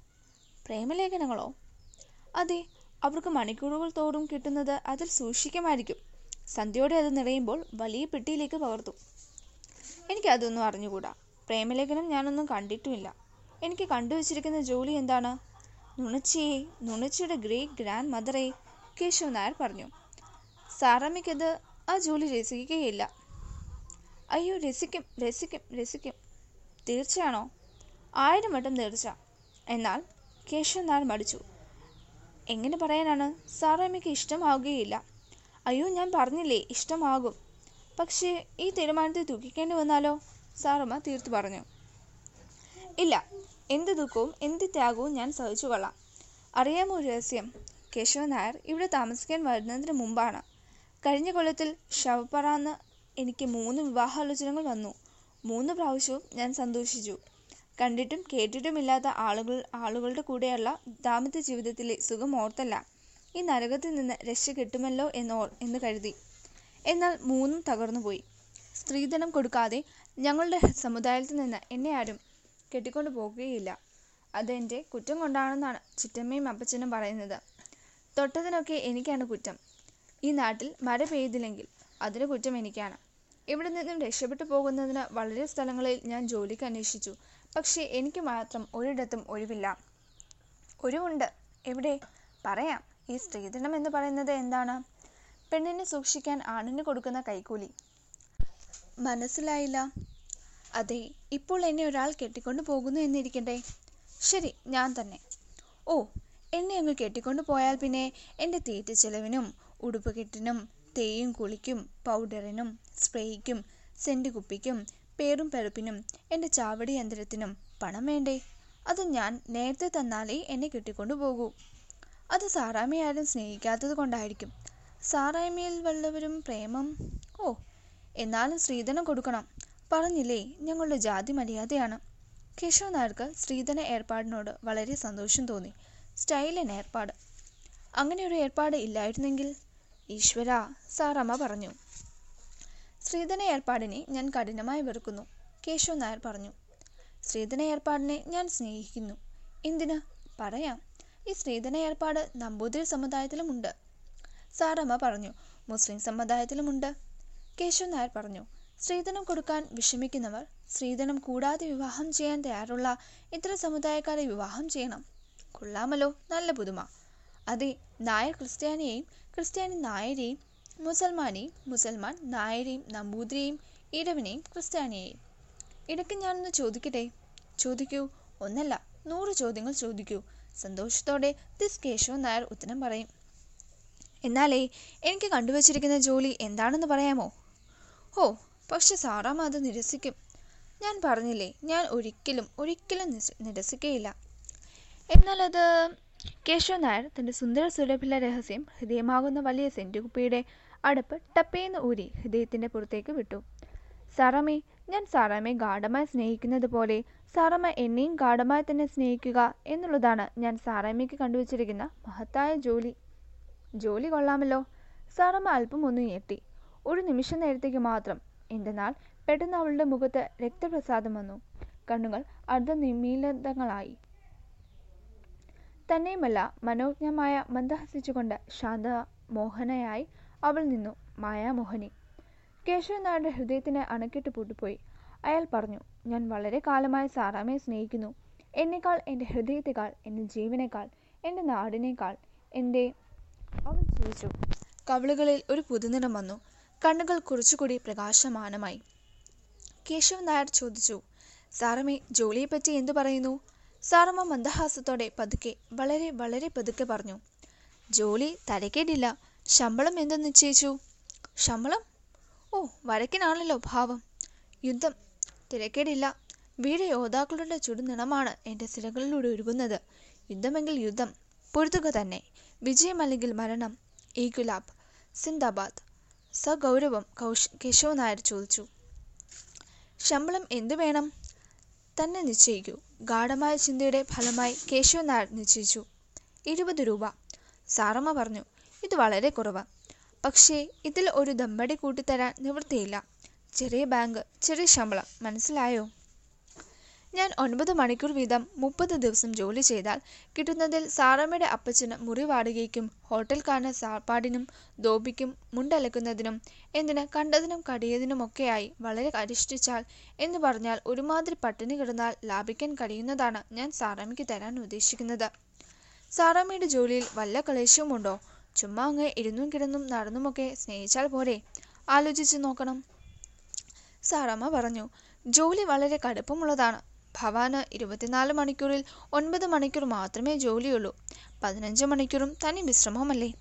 പ്രേമലേഖനങ്ങളോ? അതെ അവർക്ക് മണിക്കൂറുകൾ തോറും കിട്ടുന്നത് അതിൽ സൂക്ഷിക്കുമായിരിക്കും. സന്ധ്യയോടെ അത് നിറയുമ്പോൾ വലിയ പെട്ടിയിലേക്ക് പകർത്തും. എനിക്ക് അതൊന്നും അറിഞ്ഞുകൂടാ. പ്രേമലേഖനം ഞാനൊന്നും കണ്ടിട്ടുമില്ല. എനിക്ക് കണ്ടുവച്ചിരിക്കുന്ന ജോലി എന്താണ്? നുണച്ചിയെ നുണച്ചിയുടെ ഗ്രേറ്റ് ഗ്രാൻഡ് മദറെ കേശവ് നായർ പറഞ്ഞു സാറമ്മയ്ക്കത് ആ ജോലി രസിക്കുകയില്ല. അയ്യോ രസിക്കും രസിക്കും രസിക്കും. തീർച്ചയാണോ? ആയിരം വട്ടം തീർച്ച. എന്നാൽ? കേശവൻ നായർ മടിച്ചു. എങ്ങനെ പറയാനാണ്? സാറമ്മയ്ക്ക് ഇഷ്ടമാവുകയില്ല. അയ്യോ ഞാൻ പറഞ്ഞില്ലേ ഇഷ്ടമാകും. പക്ഷേ ഈ തീരുമാനത്തെ ദുഃഖിക്കേണ്ടി വന്നാലോ? സാറമ്മ തീർത്തു പറഞ്ഞു. ഇല്ല എന്ത് ദുഃഖവും എന്ത് ത്യാഗവും ഞാൻ സഹിച്ചു കൊള്ളാം. അറിയാമോ രഹസ്യം? കേശവൻ നായർ ഇവിടെ താമസിക്കാൻ വരുന്നതിന് മുമ്പാണ്. കഴിഞ്ഞ കൊല്ലത്തിൽ ശവപ്പറാന്ന് എനിക്ക് മൂന്ന് വിവാഹാലോചനകൾ വന്നു. മൂന്ന് പ്രാവശ്യവും ഞാൻ സന്തോഷിച്ചു. കണ്ടിട്ടും കേട്ടിട്ടുമില്ലാത്ത ആളുകൾ ആളുകളുടെ കൂടെയുള്ള ദാമ്പത്യ ജീവിതത്തിലെ സുഖം ഓർത്തല്ല. ഈ നരകത്തിൽ നിന്ന് രക്ഷ കിട്ടുമല്ലോ എന്നോർ എന്ന് കരുതി. എന്നാൽ മൂന്നും തകർന്നുപോയി. സ്ത്രീധനം കൊടുക്കാതെ ഞങ്ങളുടെ സമുദായത്തിൽ നിന്ന് എന്നെ ആരും കെട്ടിക്കൊണ്ടു പോകുകയില്ല അതെന്റെ കുറ്റം കൊണ്ടാണെന്നാണ് ചിറ്റമ്മയും അപ്പച്ചനും പറയുന്നത്. തൊട്ടതിനൊക്കെ എനിക്കാണ് കുറ്റം. ഈ നാട്ടിൽ മഴ പെയ്തില്ലെങ്കിൽ അതിന് കുറ്റം എനിക്കാണ്. ഇവിടെ നിന്നും രക്ഷപ്പെട്ടു പോകുന്നതിന് വളരെ സ്ഥലങ്ങളിൽ ഞാൻ ജോലിക്ക് അന്വേഷിച്ചു. പക്ഷേ എനിക്ക് മാത്രം ഒരിടത്തും ഒഴിവില്ല. ഒഴിവുണ്ട് എവിടെ? പറയാം. ഈ സ്ത്രീധനം എന്ന് പറയുന്നത് എന്താണ്? പെണ്ണിനെ സൂക്ഷിക്കാൻ ആണിന് കൊടുക്കുന്ന കൈക്കൂലി. മനസ്സിലായില്ല. അതെ ഇപ്പോൾ എന്നെ ഒരാൾ കെട്ടിക്കൊണ്ടു പോകുന്നു എന്നിരിക്കട്ടെ. ശരി ഞാൻ തന്നെ. ഓ എന്നെ അങ്ങ് കെട്ടിക്കൊണ്ടു പോയാൽ പിന്നെ എന്റെ തീറ്റ ചെലവിനും ഉടുപ്പ് കെട്ടിനും തേയും കുളിക്കും പൗഡറിനും സ്പ്രേയ്ക്കും സെന്റ് കുപ്പിക്കും പേറും പെറുപ്പിനും എന്റെ ചാവടി യന്ത്രത്തിനും പണം വേണ്ടേ? അത് ഞാൻ നേരത്തെ തന്നാലേ എന്നെ കെട്ടിക്കൊണ്ടു പോകൂ. അത് സാറാമ്മയെ ആരും സ്നേഹിക്കാത്തത് കൊണ്ടായിരിക്കും. സാറായ്മയിൽ വല്ലവരും പ്രേമം? ഓ എന്നാലും സ്ത്രീധനം കൊടുക്കണം. പറഞ്ഞില്ലേ ഞങ്ങളുടെ ജാതി മര്യാദയാണ്. കേശവ നായർക്ക് സ്ത്രീധന ഏർപ്പാടിനോട് വളരെ സന്തോഷം തോന്നി. സ്റ്റൈലൻ ഏർപ്പാട്. അങ്ങനെ ഒരു ഏർപ്പാട് ഇല്ലായിരുന്നെങ്കിൽ? ഈശ്വര സാറമ്മ പറഞ്ഞു. സ്ത്രീധന ഏർപ്പാടിനെ ഞാൻ കഠിനമായി വെറുക്കുന്നു കേശവ നായർ പറഞ്ഞു. സ്ത്രീധന ഏർപ്പാടിനെ ഞാൻ സ്നേഹിക്കുന്നു. എന്തിന്? പറയാം. ഈ സ്ത്രീധന ഏർപ്പാട് നമ്പൂതിരി സമുദായത്തിലുമുണ്ട് സാറമ്മ പറഞ്ഞു മുസ്ലിം സമുദായത്തിലുമുണ്ട് കേശവ നായർ പറഞ്ഞു സ്ത്രീധനം കൊടുക്കാൻ വിഷമിക്കുന്നവർ സ്ത്രീധനം കൂടാതെ വിവാഹം ചെയ്യാൻ തയ്യാറുള്ള ഇത്തരം സമുദായക്കാരെ വിവാഹം ചെയ്യണം. കൊള്ളാമല്ലോ നല്ല പുതുമ. അതെ നായർ ക്രിസ്ത്യാനിയെയും ക്രിസ്ത്യാനി നായരെയും മുസൽമാനെയും മുസൽമാൻ നായരെയും നമ്പൂതിരിയെയും ഇടവനെയും ക്രിസ്ത്യാനിയെയും. ഇടയ്ക്ക് ഞാനൊന്ന് ചോദിക്കട്ടെ? ചോദിക്കൂ. ഒന്നല്ല നൂറ് ചോദ്യങ്ങൾ ചോദിക്കൂ. സന്തോഷത്തോടെ ദിസ് കേശവ നായർ ഉത്തരം പറയും. എന്നാലേ എനിക്ക് കണ്ടുവച്ചിരിക്കുന്ന ജോലി എന്താണെന്ന് പറയാമോ? ഓ പക്ഷെ സാറാമ്മ അത് നിരസിക്കും. ഞാൻ പറഞ്ഞില്ലേ ഞാൻ ഒരിക്കലും ഒരിക്കലും നിരസിക്കുകയില്ല എന്നാൽ അത് കേശവ നായർ തന്റെ സുന്ദര സുരഭില രഹസ്യം ഹൃദയമാകുന്ന വലിയ സെന്റുകുപ്പിയുടെ അടുപ്പ് ടപ്പേന്ന് ഊരി ഹൃദയത്തിന്റെ പുറത്തേക്ക് വിട്ടു. സാറാമ്മേ ഞാൻ സാറാമ്മയെ ഗാഠമായി സ്നേഹിക്കുന്നത് പോലെ സാറാമ്മ എന്നെയും ഗാഠമായി തന്നെ സ്നേഹിക്കുക എന്നുള്ളതാണ് ഞാൻ സാറാമ്മയ്ക്ക് കണ്ടുവച്ചിരിക്കുന്ന മഹത്തായ ജോലി. ജോലി കൊള്ളാമല്ലോ. സാറമ്മ അല്പം ഒന്ന് ഞെട്ടി. ഒരു നിമിഷ നേരത്തേക്ക് മാത്രം എന്തെന്നാൽ പെട്ടെന്ന് അവളുടെ മുഖത്ത് രക്തപ്രസാദം വന്നു. കണ്ണുകൾ അർദ്ധനിമീലിതങ്ങളായി തന്നെയുമല്ല മനോജ്ഞമായ മന്ദഹസിച്ചുകൊണ്ട് ശാന്ത മോഹനയായി അവൾ നിന്നു മായാമോഹനി. കേശവൻ നായരുടെ ഹൃദയത്തിന് അണക്കെട്ട് പൂട്ടിപ്പോയി. അയാൾ പറഞ്ഞു ഞാൻ വളരെ കാലമായി സാറാമ്മയെ സ്നേഹിക്കുന്നു. എന്നേക്കാൾ എന്റെ ഹൃദയത്തെക്കാൾ എന്റെ ജീവനേക്കാൾ എന്റെ നാടിനേക്കാൾ എന്റെ അവൾ ചിരിച്ചു. കവിളുകളിൽ ഒരു പുതുനിറം വന്നു. കണ്ണുകൾ കുറച്ചുകൂടി പ്രകാശമാനമായി. കേശവൻ നായർ ചോദിച്ചു സാറമ്മേ ജോലിയെപ്പറ്റി എന്തു പറയുന്നു? സാറമ്മ മന്ദഹാസത്തോടെ പതുക്കെ വളരെ വളരെ പതുക്കെ പറഞ്ഞു. ജോലി തരക്കേടില്ല. ശമ്പളം എന്തെന്ന് നിശ്ചയിച്ചു? ശമ്പളം? ഓ വരക്കിനാണല്ലോ ഭാവം. യുദ്ധം തിരക്കേടില്ല. വീട് യോദ്ധാക്കളുടെ ചുടുനിണമാണ് എന്റെ സിരകളിലൂടെ ഒഴുകുന്നത് യുദ്ധമെങ്കിൽ യുദ്ധം പൊരുതുക തന്നെ. വിജയമല്ലെങ്കിൽ മരണം ഈ ഗുലാബ് സിന്ദാബാദ്. സഗൗരവം കൗശ് കേശവ നായർ ചോദിച്ചു. ശമ്പളം എന്തു വേണം? തന്നെ നിശ്ചയിക്കൂ. ഗാഠമായ ചിന്തയുടെ ഫലമായി കേശവ നായർ നിശ്ചയിച്ചു. ഇരുപത് രൂപ. സാറമ്മ പറഞ്ഞു ഇത് വളരെ കുറവ്. പക്ഷേ ഇതിൽ ഒരു ദമ്പടി കൂട്ടിത്തരാൻ നിവൃത്തിയില്ല. ചെറിയ ബാങ്ക് ചെറിയ ശമ്പളം. മനസ്സിലായോ? ഞാൻ ഒൻപത് മണിക്കൂർ വീതം മുപ്പത് ദിവസം ജോലി ചെയ്താൽ കിട്ടുന്നതിൽ സാറമ്മയുടെ അപ്പച്ചന് മുറി വാടകയ്ക്കും ഹോട്ടൽക്കാരന് സാപ്പാടിനും ദോപിക്കും മുണ്ടലക്കുന്നതിനും എന്തിന് കണ്ടതിനും കടിയതിനുമൊക്കെയായി വളരെ അരിഷ്ടിച്ചാൽ എന്ന് പറഞ്ഞാൽ ഒരുമാതിരി പട്ടിണി കിടന്നാൽ ലാഭിക്കാൻ കഴിയുന്നതാണ് ഞാൻ സാറമ്മയ്ക്ക് തരാൻ ഉദ്ദേശിക്കുന്നത്. സാറാമ്മയുടെ ജോലിയിൽ വല്ല ക്ലേശവുമുണ്ടോ? ചുമ്മാ അങ്ങ് ഇരുന്നും കിടന്നും നടന്നുമൊക്കെ സ്നേഹിച്ചാൽ പോരെ. ആലോചിച്ചു നോക്കണം. സാറമ്മ പറഞ്ഞു ജോലി വളരെ കടുപ്പമുള്ളതാണ്. ഭവാന് ഇരുപത്തിനാല് മണിക്കൂറിൽ ഒൻപത് മണിക്കൂർ മാത്രമേ ജോലിയുള്ളൂ. പതിനഞ്ച് മണിക്കൂറും തനി വിശ്രമമല്ലേ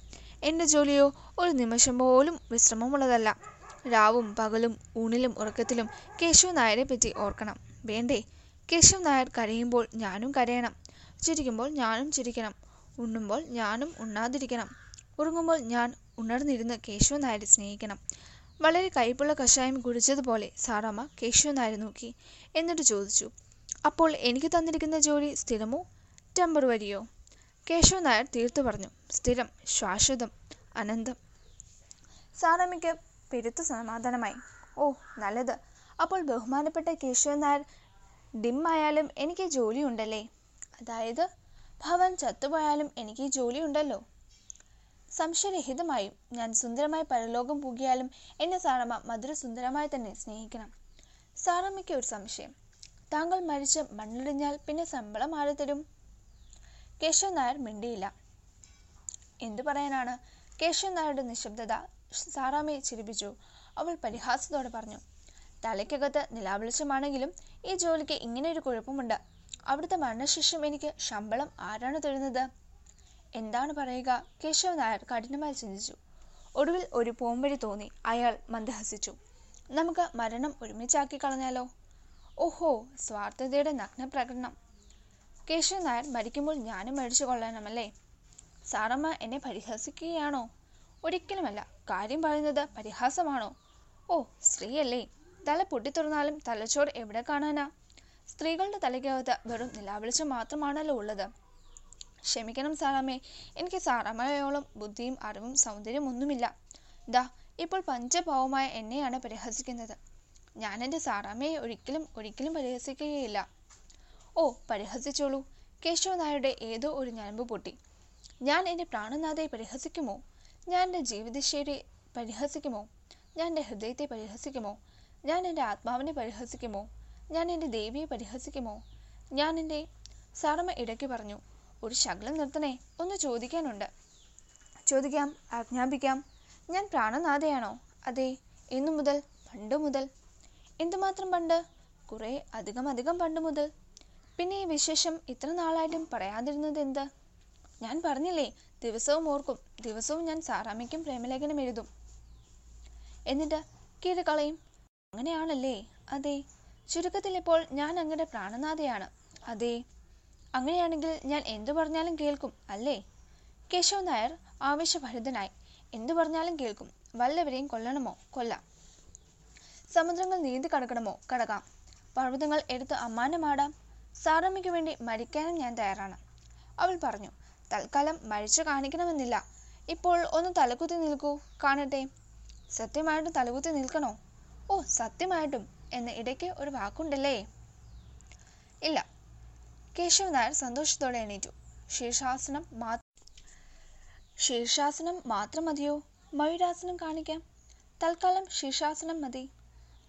എന്റെ ജോലിയോ? ഒരു നിമിഷം പോലും വിശ്രമമുള്ളതല്ല. രാവും പകലും ഊണിലും ഉറക്കത്തിലും കേശവ് നായരെ പറ്റി ഓർക്കണം. വേണ്ടേ? കേശവ് നായർ കരയുമ്പോൾ ഞാനും കരയണം. ചിരിക്കുമ്പോൾ ഞാനും ചിരിക്കണം. ഉണ്ണുമ്പോൾ ഞാനും ഉണ്ണാതിരിക്കണം. ഉറങ്ങുമ്പോൾ ഞാൻ ഉണർന്നിരുന്ന് കേശവ നായരെ സ്നേഹിക്കണം. വളരെ കയ്പുള്ള കഷായം കുടിച്ചതുപോലെ സാറാമ്മ കേശവ് നായരെ നോക്കി. എന്നിട്ട് ചോദിച്ചു അപ്പോൾ എനിക്ക് തന്നിരിക്കുന്ന ജോലി സ്ഥിരമോ? ടെമ്പറവരിയോ കേശവ നായർ തീർത്തു പറഞ്ഞു. സ്ഥിരം ശാശ്വതം അനന്തം. സാറമ്മയ്ക്ക് പെരുത്തു സമാധാനമായി. ഓ നല്ലത്. അപ്പോൾ ബഹുമാനപ്പെട്ട കേശവൻ നായർ ഡിമ്മായാലും എനിക്ക് ജോലിയുണ്ടല്ലേ അതായത് ഭവൻ ചത്തുപോയാലും എനിക്ക് ജോലിയുണ്ടല്ലോ സംശയരഹിതമായും ഞാൻ സുന്ദരമായി പരലോകം പൂകിയാലും എന്നെ സാറമ്മ മധുര സുന്ദരമായി തന്നെ സ്നേഹിക്കണം. സാറമ്മയ്ക്ക് ഒരു സംശയം. താങ്കൾ മരിച്ച് മണ്ണിടിഞ്ഞാൽ പിന്നെ ശമ്പളം ആര് തരും? കേശവൻ നായർ മിണ്ടിയില്ല. എന്തു പറയാനാണ്? കേശവൻ നായരുടെ നിശബ്ദത സാറാമ്മയെ ചിരിപ്പിച്ചു. അവൾ പരിഹാസത്തോടെ പറഞ്ഞു തലയ്ക്കകത്ത് നിലാവെളിച്ചമാണെങ്കിലും ഈ ജോലിക്ക് ഇങ്ങനെ ഒരു കുഴപ്പമുണ്ട്. അവിടുത്തെ മരണശേഷം എനിക്ക് ശമ്പളം ആരാണ് തരുന്നത്? എന്താണ് പറയുക? കേശവ നായർ കഠിനമായി ചിന്തിച്ചു. ഒടുവിൽ ഒരു പോംവഴി തോന്നി. അയാൾ മന്ദഹസിച്ചു. നമുക്ക് മരണം ഒരുമിച്ചാക്കി കളഞ്ഞാലോ? ഓഹോ സ്വാർത്ഥതയുടെ നഗ്നപ്രകടനം. കേശവൻ നായർ മരിക്കുമ്പോൾ ഞാനും മരിച്ചു കൊള്ളണമല്ലേ സാറമ്മ എന്നെ പരിഹസിക്കുകയാണോ? ഒരിക്കലുമല്ല. കാര്യം പറയുന്നത് പരിഹാസമാണോ? ഓ സ്ത്രീയല്ലേ. തല പൊട്ടിത്തുറന്നാലും തലച്ചോറ് എവിടെ കാണാനാ? സ്ത്രീകളുടെ തലയ്ക്കകത്ത് വെറും നിലാവിളിച്ചം മാത്രമാണല്ലോ ഉള്ളത്. ക്ഷമിക്കണം സാറാമ്മേ. എനിക്ക് സാറാമ്മയോളം ബുദ്ധിയും അറിവും സൗന്ദര്യം ഒന്നുമില്ല ദാ ഇപ്പോൾ പഞ്ചഭാവമായ എന്നെയാണ് പരിഹസിക്കുന്നത്. ഞാൻ എന്റെ സാറാമ്മയെ ഒരിക്കലും ഒരിക്കലും പരിഹസിക്കുകയില്ല. ഓ പരിഹസിച്ചോളൂ. കേശവ നായരുടെ ഏതോ ഒരു ഞരമ്പ് പൊട്ടി. ഞാൻ എന്റെ പ്രാണനാഥയെ പരിഹസിക്കുമോ? ഞാൻ എന്റെ ജീവിതശൈലിയെ പരിഹസിക്കുമോ? ഞാൻ എന്റെ ഹൃദയത്തെ പരിഹസിക്കുമോ? ഞാൻ എന്റെ ആത്മാവിനെ പരിഹസിക്കുമോ? ഞാൻ എന്റെ ദേവിയെ പരിഹസിക്കുമോ? ഞാൻ എന്റെ സാറമ്മ ഇടയ്ക്ക് പറഞ്ഞു ഒരു ശകലം നിർത്തണേ ഒന്ന് ചോദിക്കാനുണ്ട്. ചോദിക്കാം ആജ്ഞാപിക്കാം. ഞാൻ പ്രാണനാഥയാണോ? അതെ ഇന്നു മുതൽ പണ്ട് മുതൽ എന്തുമാത്രം പണ്ട്? കുറേ അധികം അധികം പണ്ട് മുതൽ. പിന്നെ ഈ വിശേഷം ഇത്ര നാളായിട്ടും പറയാതിരുന്നത് എന്ത്? ഞാൻ പറഞ്ഞില്ലേ ദിവസവും ഓർക്കും ദിവസവും ഞാൻ സാറാമ്മയ്ക്കും പ്രേമലേഖനം എഴുതും. എന്നിട്ട് കീഴകളയും അങ്ങനെയാണല്ലേ? അതെ ചുരുക്കത്തിൽ ഇപ്പോൾ ഞാൻ അങ്ങയുടെ പ്രാണനാഥയാണ്. അതെ അങ്ങനെയാണെങ്കിൽ ഞാൻ എന്തു പറഞ്ഞാലും കേൾക്കും അല്ലേ? കേശവ് നായർ ആവേശഭരിതനായി. എന്തു പറഞ്ഞാലും കേൾക്കും. വല്ലവരെയും കൊല്ലണമോ? കൊല്ലാം. സമുദ്രങ്ങൾ നീന്തി കടക്കണമോ? കടക്കാം. പർവതങ്ങൾ എടുത്ത് അമ്മാനമാടാം. സാറമ്മയ്ക്ക് വേണ്ടി മരിക്കാനും ഞാൻ തയ്യാറാണ്. അവൾ പറഞ്ഞു തൽക്കാലം മരിച്ചു കാണിക്കണമെന്നില്ല. ഇപ്പോൾ ഒന്ന് തലകുത്തി നിൽക്കൂ. കാണട്ടെ. സത്യമായിട്ടും തലകുത്തി നിൽക്കണോ? ഓ സത്യമായിട്ടും. എന്ന് ഇടയ്ക്ക് ഒരു വാക്കുണ്ടല്ലേ? ഇല്ല. കേശവൻ നായർ സന്തോഷത്തോടെ എണീറ്റു. ശീർഷാസനം മാ ശീർഷാസനം മാത്രം മതിയോ? മയൂരാസനം കാണിക്കാം. തൽക്കാലം ശീർഷാസനം മതി.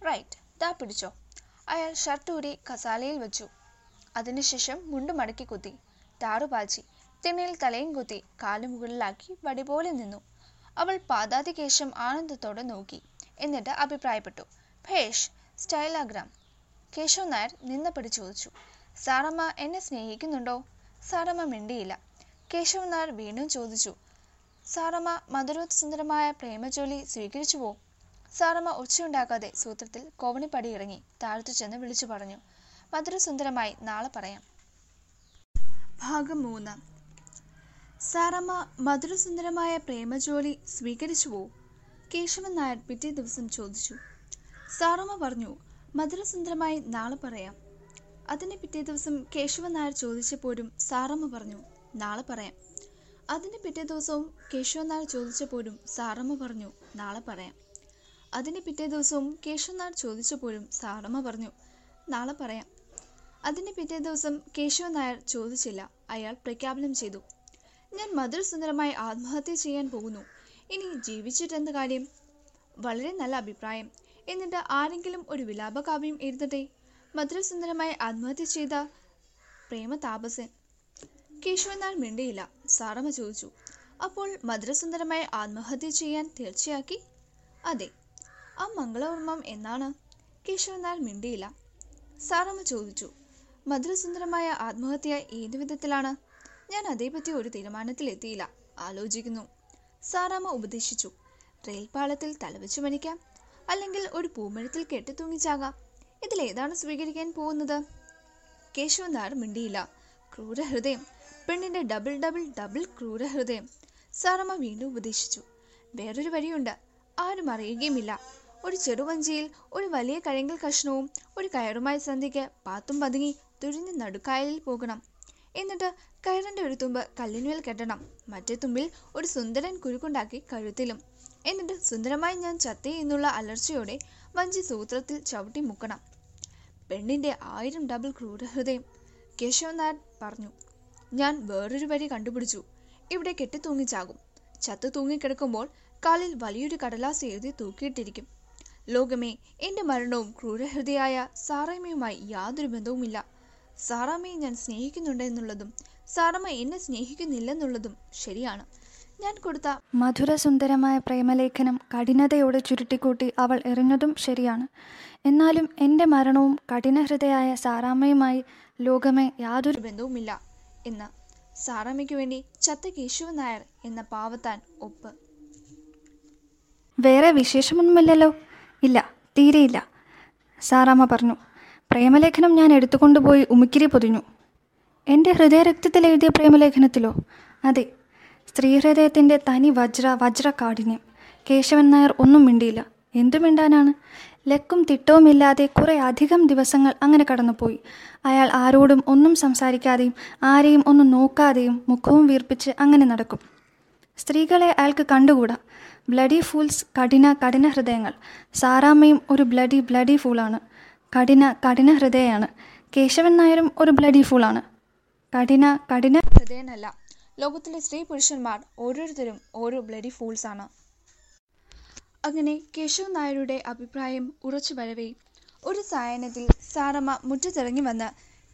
റൈറ്റ് ദാ പിടിച്ചോ. അയാൾ ഷർട്ട് ഊരി കസാലയിൽ വെച്ചു. അതിനുശേഷം മുണ്ട് മടക്കി കുത്തി. ടാറുപാച്ചി തിണ്ണയിൽ തലയും കുത്തി കാലു മുകളിലാക്കി വടി പോലെ നിന്നു. അവൾ പാതാതികേശം ആനന്ദത്തോടെ നോക്കി. എന്നിട്ട് അഭിപ്രായപ്പെട്ടു. ഭേഷ് സ്റ്റൈലാഗ്രാം. കേശവ് നായർ നിന്നപ്പടി ചോദിച്ചു. സാറമ്മ എന്നെ സ്നേഹിക്കുന്നുണ്ടോ? സാറമ്മ മിണ്ടിയില്ല. കേശവൻ നായർ വീണ്ടും ചോദിച്ചു. സാറമ്മ മധുരോത്സുന്ദരമായ പ്രേമജോലി സ്വീകരിച്ചുവോ? സാറമ്മ ഒച്ചയുണ്ടാക്കാതെ സൂത്രത്തിൽ കോവണിപ്പടി ഇറങ്ങി താഴ്ത്തു ചെന്ന് വിളിച്ചു പറഞ്ഞു. മധുരസുന്ദരമായി നാളെ പറയാം. ഭാഗം മൂന്ന്. സാറമ്മ മധുരസുന്ദരമായ പ്രേമജോലി സ്വീകരിച്ചുവോ കേശവൻ നായർ പിറ്റേ ദിവസം ചോദിച്ചു. സാറമ്മ പറഞ്ഞു മധുരസുന്ദരമായി നാളെ പറയാം. അതിന് പിറ്റേ ദിവസം കേശവൻ നായർ ചോദിച്ചപ്പോഴും സാറമ്മ പറഞ്ഞു നാളെ പറയാം. അതിന് പിറ്റേ ദിവസവും കേശവൻ നായർ ചോദിച്ചപ്പോഴും സാറമ്മ പറഞ്ഞു നാളെ പറയാം. അതിന് പിറ്റേ ദിവസവും കേശവനാർ ചോദിച്ചപ്പോഴും സാറമ്മ പറഞ്ഞു നാളെ പറയാം. അതിന് പിറ്റേ ദിവസം കേശവൻ നായർ ചോദിച്ചില്ല അയാൾ പ്രഖ്യാപനം ചെയ്തു. ഞാൻ മധുരസുന്ദരമായി ആത്മഹത്യ ചെയ്യാൻ പോകുന്നു. ഇനി ജീവിച്ചിട്ടെന്ത് കാര്യം? വളരെ നല്ല അഭിപ്രായം. എന്നിട്ട് ആരെങ്കിലും ഒരു വിലാപകാവ്യം എഴുതട്ടെ? മധുരസുന്ദരമായി ആത്മഹത്യ ചെയ്ത പ്രേമ താപസൻ കേശവൻ നായർ മിണ്ടിയില്ല. സാറമ്മ ചോദിച്ചു അപ്പോൾ മധുരസുന്ദരമായി ആത്മഹത്യ ചെയ്യാൻ തീർച്ചയാക്കി? അതെ ആ മംഗളവർമ്മം എന്നാണ്? കേശവനാൽ മിണ്ടിയില്ല. സാറമ്മ ചോദിച്ചു മധുരസുന്ദരമായ ആത്മഹത്യ ഏതു വിധത്തിലാണ്? ഞാൻ അതേപറ്റി ഒരു തീരുമാനത്തിലെത്തിയില്ല ആലോചിക്കുന്നു. സാറാമ്മ ഉപദേശിച്ചു റെയിൽപാളത്തിൽ തലവെച്ചു മരിക്കാം അല്ലെങ്കിൽ ഒരു പൂമരത്തിൽ കെട്ടിത്തൂങ്ങിച്ചാകാം ഇതിലേതാണ് സ്വീകരിക്കാൻ പോകുന്നത്? കേശവൻ നായർ മിണ്ടിയില്ല ക്രൂരഹൃദയം. പെണ്ണിന്റെ ഡബിൾ ഡബിൾ ഡബിൾ ക്രൂരഹൃദയം. സാറമ്മ വീണ്ടും ഉപദേശിച്ചു വേറൊരു വഴിയുണ്ട് ആരും അറിയുകയുമില്ല. ഒരു ചെറുവഞ്ചിയിൽ ഒരു വലിയ കഴിങ്കൽ കഷ്ണവും ഒരു കയറുമായി സന്ധ്യയ്ക്ക് പാത്തും പതുങ്ങി തുരിഞ്ഞ് നടുക്കായലിൽ പോകണം. എന്നിട്ട് കയറിന്റെ ഒരു തുമ്പ് കല്ലിനുമേൽ കെട്ടണം. മറ്റേ തുമ്പിൽ ഒരു സുന്ദരൻ കുരുക്കുണ്ടാക്കി കഴുത്തിലും. എന്നിട്ട് സുന്ദരമായി ഞാൻ ചത്തേ എന്നുള്ള അലർച്ചയോടെ വഞ്ചി സൂത്രത്തിൽ ചവിട്ടി മുക്കണം. പെണ്ണിന്റെ ആയിരം ഡബിൾ ക്രൂരഹൃദയം. കേശവൻ നായർ പറഞ്ഞു ഞാൻ വേറൊരു വഴി കണ്ടുപിടിച്ചു. ഇവിടെ കെട്ടിത്തൂങ്ങിച്ചാകും. ചത്തു തൂങ്ങിക്കിടക്കുമ്പോൾ കാലിൽ വലിയൊരു കടലാസ് എഴുതി തൂക്കിയിട്ടിരിക്കും. ലോകമേ എന്റെ മരണവും ക്രൂരഹൃദയായ സാറാമ്മയുമായി യാതൊരു ബന്ധവുമില്ല. സാറാമ്മയെ ഞാൻ സ്നേഹിക്കുന്നുണ്ട് എന്നുള്ളതും സാറമ്മ എന്നെ സ്നേഹിക്കുന്നില്ലെന്നുള്ളതും ശരിയാണ്. ഞാൻ കൊടുത്ത മധുരസുന്ദരമായ പ്രേമലേഖനം കഠിനതയോടെ ചുരുട്ടിക്കൂട്ടി അവൾ എറിഞ്ഞതും ശരിയാണ്. എന്നാലും എന്റെ മരണവും കഠിനഹൃദയായ സാറാമ്മയുമായി ലോകമേ യാതൊരു ബന്ധവുമില്ല എന്ന് സാറാമ്മയ്ക്ക് വേണ്ടി ചത്ത കേശവൻ നായർ എന്ന പാവത്താൻ ഒപ്പ്. വേറെ വിശേഷമൊന്നുമില്ലല്ലോ. ഇല്ല തീരെയില്ല. സാറാമ്മ പറഞ്ഞു പ്രേമലേഖനം ഞാൻ എടുത്തുകൊണ്ടുപോയി ഉമിക്കിരി പൊതിഞ്ഞു. എന്റെ ഹൃദയരക്തത്തിൽ എഴുതിയ പ്രേമലേഖനത്തിലോ? അതെ സ്ത്രീഹൃദയത്തിന്റെ തനി വജ്ര വജ്ര കാഠിന്യം കേശവൻ നായർ ഒന്നും മിണ്ടിയില്ല. എന്തു മിണ്ടാനാണ്? ലക്കും തിട്ടവുമില്ലാതെ കുറേ അധികം ദിവസങ്ങൾ അങ്ങനെ കടന്നുപോയി. അയാൾ ആരോടും ഒന്നും സംസാരിക്കാതെയും ആരെയും ഒന്നും നോക്കാതെയും മുഖവും വീർപ്പിച്ച് അങ്ങനെ നടക്കും. സ്ത്രീകളെ അയാൾക്ക് കണ്ടുകൂടാ? ബ്ലഡി ഫൂൾസ് കഠിന കഠിന ഹൃദയങ്ങൾ. സാറാമ്മയും ഒരു ബ്ലഡി ബ്ലഡി ഫൂളാണ് കഠിന കഠിന ഹൃദയമാണ് കേശവൻ നായരും ഒരു ബ്ലഡി ഫൂളാണ് കഠിന കഠിന ഹൃദയനല്ല. ലോകത്തിലെ സ്ത്രീ പുരുഷന്മാർ ഓരോരുത്തരും ഓരോ ബ്ലഡി ഫൂൾസ് ആണ്. അങ്ങനെ കേശവൻ നായരുടെ അഭിപ്രായം ഉറച്ചു വരവേ ഒരു സായനത്തിൽ സാറമ്മ മുറ്റത്തിറങ്ങി വന്ന്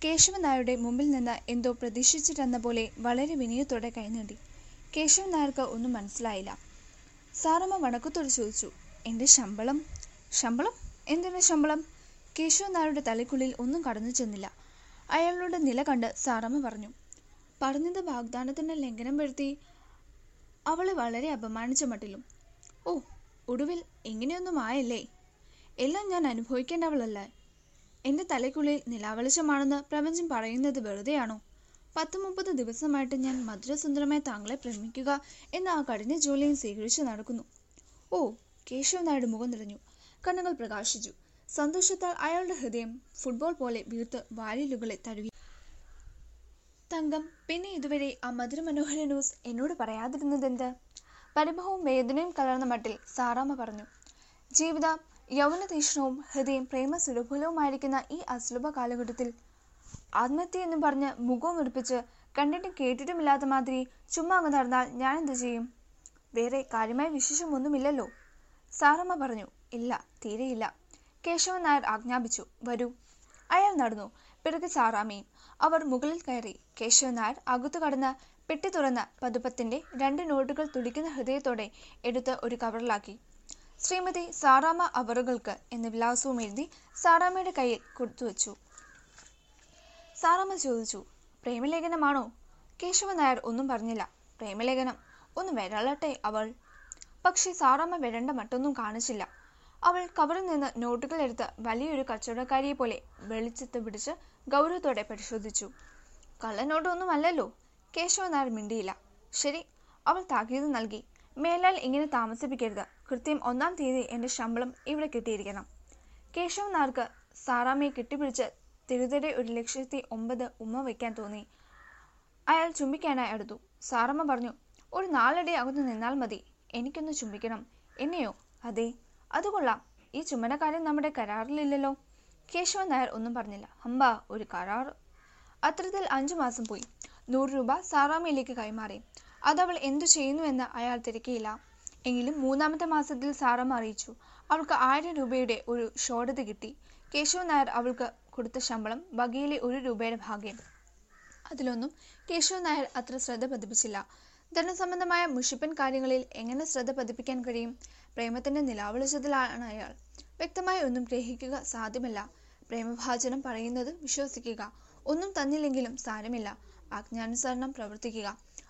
കേശവൻ നായരുടെ മുമ്പിൽ നിന്ന് എന്തോ പ്രതീക്ഷിച്ചിട്ടെന്ന പോലെ വളരെ വിനയത്തോടെ കൈനീട്ടി കേശവൻ നായർക്ക് ഒന്നും മനസ്സിലായില്ല. സാറമ്മ വണക്കത്തോട് ചോദിച്ചു എന്റെ ശമ്പളം? ശമ്പളം? എന്തിന്റെ ശമ്പളം? കേശവൻ നായരുടെ തലയ്ക്കുള്ളിൽ ഒന്നും കടന്നു ചെന്നില്ല. അയാളുടെ നില കണ്ട് സാറമ്മ പറഞ്ഞു പറഞ്ഞത് വാഗ്ദാനത്തിന് ലംഘനം വരുത്തി അവളെ വളരെ അപമാനിച്ച മട്ടിലും. ഓ ഒടുവിൽ എങ്ങനെയൊന്നും ആയല്ലേ? എല്ലാം ഞാൻ അനുഭവിക്കേണ്ടവളല്ല? എന്റെ തലയ്ക്കുള്ളിൽ നിലാവെളിച്ചമാണെന്ന് പ്രപഞ്ചം പറയുന്നത് വെറുതെയാണോ? പത്ത് മുപ്പത് ദിവസമായിട്ട് ഞാൻ മധുരസുന്ദരമായ താങ്കളെ പ്രേമിക്കുക എന്ന ആ കഠിന ജോലിയും സ്വീകരിച്ചു നടക്കുന്നു. ഓ കേശവ നായുടെ മുഖം നിറഞ്ഞു കണ്ണുകൾ പ്രകാശിച്ചു. സന്തോഷത്താൽ അയാളുടെ ഹൃദയം ഫുട്ബോൾ പോലെ വീർത്ത് വാലിലുകളെ തഴുകി. തങ്കം പിന്നെ ഇതുവരെ ആ മധുരമനോഹര ന്യൂസ് എന്നോട് പറയാതിരുന്നതെന്ത്? പരിഭവവും വേദനയും കലർന്ന മട്ടിൽ സാറാമ്മ പറഞ്ഞു. ജീവിത യൗവന തീക്ഷണവും ഹൃദയം പ്രേമ സുലഭുലവുമായിരിക്കുന്ന ഈ അസുലഭ കാലഘട്ടത്തിൽ ആത്മഹത്യ എന്ന് പറഞ്ഞ് മുഖവും എടുപ്പിച്ച് കണ്ടിട്ടും കേട്ടിട്ടുമില്ലാത്ത മാതിരി ചുമ്മാ അങ്ങ് നടന്നാൽ ഞാൻ എന്ത് ചെയ്യും? വേറെ കാര്യമായ വിശേഷമൊന്നുമില്ലല്ലോ. സാറമ്മ പറഞ്ഞു ഇല്ല തീരെയില്ല. കേശവൻ നായർ ആജ്ഞാപിച്ചു വരൂ. അയാൾ നടന്നു പിറകെ സാറാമ്മയും. അവർ മുകളിൽ കയറി. കേശവൻ നായർ അകത്തു കടന്ന് പെട്ടി തുറന്ന പതുപ്പത്തിന്റെ രണ്ട് നോട്ടുകൾ തുടിക്കുന്ന ഹൃദയത്തോടെ എടുത്ത് ഒരു കവറിലാക്കി. ശ്രീമതി സാറാമ്മ അവറുകൾക്ക് എന്ന വിലാസവും എഴുതി സാറാമ്മയുടെ കയ്യിൽ കൊടുത്തു കൊടുത്തുവച്ചു. സാറാമ്മ ചോദിച്ചു പ്രേമലേഖനമാണോ? കേശവൻ നായർ ഒന്നും പറഞ്ഞില്ല. പ്രേമലേഖനം? ഒന്ന് വരളട്ടെ അവൾ. പക്ഷെ സാറമ്മ വരണ്ട മറ്റൊന്നും കാണിച്ചില്ല. അവൾ കവറിൽ നിന്ന് നോട്ടുകൾ എടുത്ത് വലിയൊരു കച്ചവടക്കാരിയെ പോലെ വെളിച്ചത്ത് പിടിച്ച് ഗൗരവത്തോടെ പരിശോധിച്ചു. കള്ളനോട്ടൊന്നും അല്ലല്ലോ കേശവൻ നായർ മിണ്ടിയില്ല. ശരി. അവൾ താക്കീത് നൽകി. മേലാൽ ഇങ്ങനെ താമസിപ്പിക്കരുത്. കൃത്യം ഒന്നാം തീയതി എന്റെ ശമ്പളം ഇവിടെ കിട്ടിയിരിക്കണം. കേശവൻ നായർക്ക് സാറാമ്മയെ കെട്ടിപ്പിടിച്ച് തിരുതരെ ഒരു ലക്ഷത്തി ഒമ്പത് ഉമ്മ വയ്ക്കാൻ തോന്നി. അയാൾ ചുംബിക്കാനായി അടുത്തു. സാറമ്മ പറഞ്ഞു ഒരു നാലടി അകന്നു നിന്നാൽ മതി. എനിക്കൊന്ന് ചുംബിക്കണം. എന്നെയോ? അതെ. അത് കൊള്ളാം. ഈ ചുമനക്കാരൻ നമ്മുടെ കരാറിലില്ലല്ലോ. കേശവൻ നായർ ഒന്നും പറഞ്ഞില്ല. ഹമ്പ ഒരു കരാർ അത്തരത്തിൽ അഞ്ചു മാസം പോയി. നൂറ് രൂപ സാറാമ്മയിലേക്ക് കൈമാറി. അതവൾ എന്തു ചെയ്യുന്നുവെന്ന് അയാൾ തിരക്കിയില്ല. എങ്കിലും മൂന്നാമത്തെ മാസത്തിൽ സാറമ്മ അറിയിച്ചു. അവൾക്ക് ആയിരം രൂപയുടെ ഒരു ഷോർട്ടത് കിട്ടി. കേശവൻ നായർ അവൾക്ക് കൊടുത്ത ശമ്പളം വകയിലെ ഒരു രൂപയുടെ ഭാഗ്യം. അതിലൊന്നും കേശവൻ നായർ അത്ര ശ്രദ്ധ പതിപ്പിച്ചില്ല. ധനസംബന്ധമായ മുഷിപ്പൻ കാര്യങ്ങളിൽ എങ്ങനെ ശ്രദ്ധ പതിപ്പിക്കാൻ കഴിയും? പ്രേമത്തിന്റെ നിലാവിളിച്ചതിലാണ് അയാൾ. വ്യക്തമായി ഒന്നും ഗ്രഹിക്കുക സാധ്യമല്ല. പ്രേമഭാചനം പറയുന്നത് വിശ്വസിക്കുക. ഒന്നും തന്നില്ലെങ്കിലും സാരമില്ല. ആജ്ഞാനുസരണം പ്രവർത്തിക്കുക.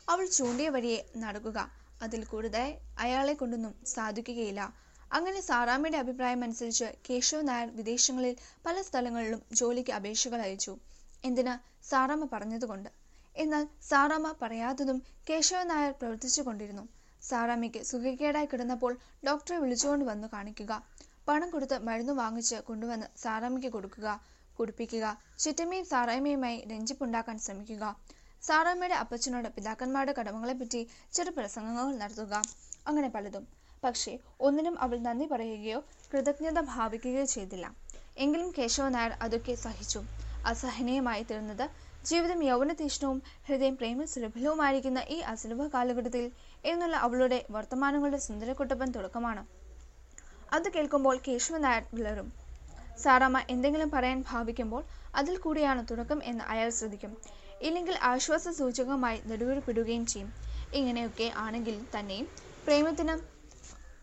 അവൾ ചൂണ്ടിയ വഴിയെ നടക്കുക. അതിൽ കൂടുതലായി അയാളെ കൊണ്ടൊന്നും സാധിക്കുകയില്ല. അങ്ങനെ സാറാമ്മയുടെ അഭിപ്രായം അനുസരിച്ച് കേശവ നായർ വിദേശങ്ങളിൽ പല സ്ഥലങ്ങളിലും ജോലിക്ക് അപേക്ഷകൾ അയച്ചു. എന്തിനാ സാറാമ്മ പറഞ്ഞതുകൊണ്ട്? എന്നാൽ സാറാമ്മ പറയാത്തതും കേശവ നായർ പ്രവർത്തിച്ചു കൊണ്ടിരുന്നു. സാറാമ്മയ്ക്ക് സുഖക്കേടായി കിടന്നപ്പോൾ ഡോക്ടറെ വിളിച്ചുകൊണ്ട് വന്നു കാണിക്കുക. പണം കൊടുത്ത് മരുന്ന് വാങ്ങിച്ച് കൊണ്ടുവന്ന് സാറാമ്മയ്ക്ക് കൊടുക്കുക. കുടിപ്പിക്കുക. ചിറ്റമ്മയും സാറാമ്മയുമായി രഞ്ജിപ്പുണ്ടാക്കാൻ ശ്രമിക്കുക. സാറാമ്മയുടെ അപ്പച്ചനോട് പിതാക്കന്മാരുടെ കടമകളെപ്പറ്റി ചെറു പ്രസംഗങ്ങൾ നടത്തുക. അങ്ങനെ പലതും. പക്ഷേ ഒന്നിനും അവൾ നന്ദി പറയുകയോ കൃതജ്ഞത ഭാവിക്കുകയോ ചെയ്തില്ല. എങ്കിലും കേശവ നായർ അതൊക്കെ സഹിച്ചു. അസഹനീയമായി തീർന്നത് ജീവിതം യൗവനതീഷ്ണവും ഹൃദയം പ്രേമ സുലഭലവുമായിരിക്കുന്ന ഈ അസുലഭ കാലഘട്ടത്തിൽ എന്നുള്ള അവളുടെ വർത്തമാനങ്ങളുടെ സുന്ദരക്കുട്ടപ്പൻ തുടക്കമാണ്. അത് കേൾക്കുമ്പോൾ കേശവ നായർ വിളറും. സാറാമ്മ എന്തെങ്കിലും പറയാൻ ഭാവിക്കുമ്പോൾ അതിൽ കൂടിയാണ് തുടക്കം എന്ന് അയാൾ ശ്രദ്ധിക്കും. ഇല്ലെങ്കിൽ ആശ്വാസ സൂചകമായി നെടുവീർപ്പിടുകയും ചെയ്യും. ഇങ്ങനെയൊക്കെ ആണെങ്കിൽ തന്നെയും പ്രേമത്തിന്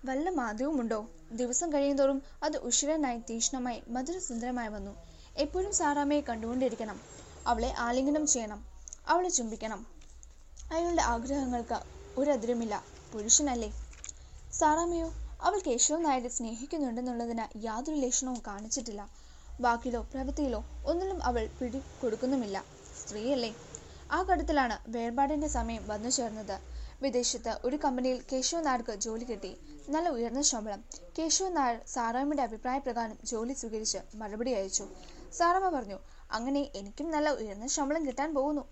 വല്ല മാധ്യവുമുണ്ടോ ദിവസം കഴിയുന്തോറും അത് ഉഷിരനായി തീഷ്ണമായി മധുരസുന്ദരമായി വന്നു. എപ്പോഴും സാറാമ്മയെ കണ്ടുകൊണ്ടിരിക്കണം. അവളെ ആലിംഗനം ചെയ്യണം. അവളെ ചുംബിക്കണം. അയാളുടെ ആഗ്രഹങ്ങൾക്ക് ഒരതിരുമില്ല. പുരുഷനല്ലേ? സാറാമ്മയോ അവൾ കേശവ നായരെ സ്നേഹിക്കുന്നുണ്ടെന്നുള്ളതിന് യാതൊരു ലക്ഷണവും കാണിച്ചിട്ടില്ല. വാക്കിലോ പ്രവൃത്തിയിലോ ഒന്നിലും അവൾ പിടി കൊടുക്കുന്നുമില്ല സ്ത്രീയല്ലേ? ആ ഘട്ടത്തിലാണ് വേർപാടിന്റെ സമയം വന്നു ചേർന്നത് വിദേശത്ത് ഒരു കമ്പനിയിൽ കേശവ നായർക്ക് ജോലി കിട്ടി. നല്ല ഉയർന്ന ശമ്പളം. കേശവ നായർ സാറാമ്മയുടെ അഭിപ്രായപ്രകാരം ജോലി സ്വീകരിച്ച് മറുപടി അയച്ചു. സാറാമ്മ പറഞ്ഞു അങ്ങനെ എനിക്കും നല്ല ഉയർന്ന ശമ്പളം കിട്ടാൻ പോകുന്നു.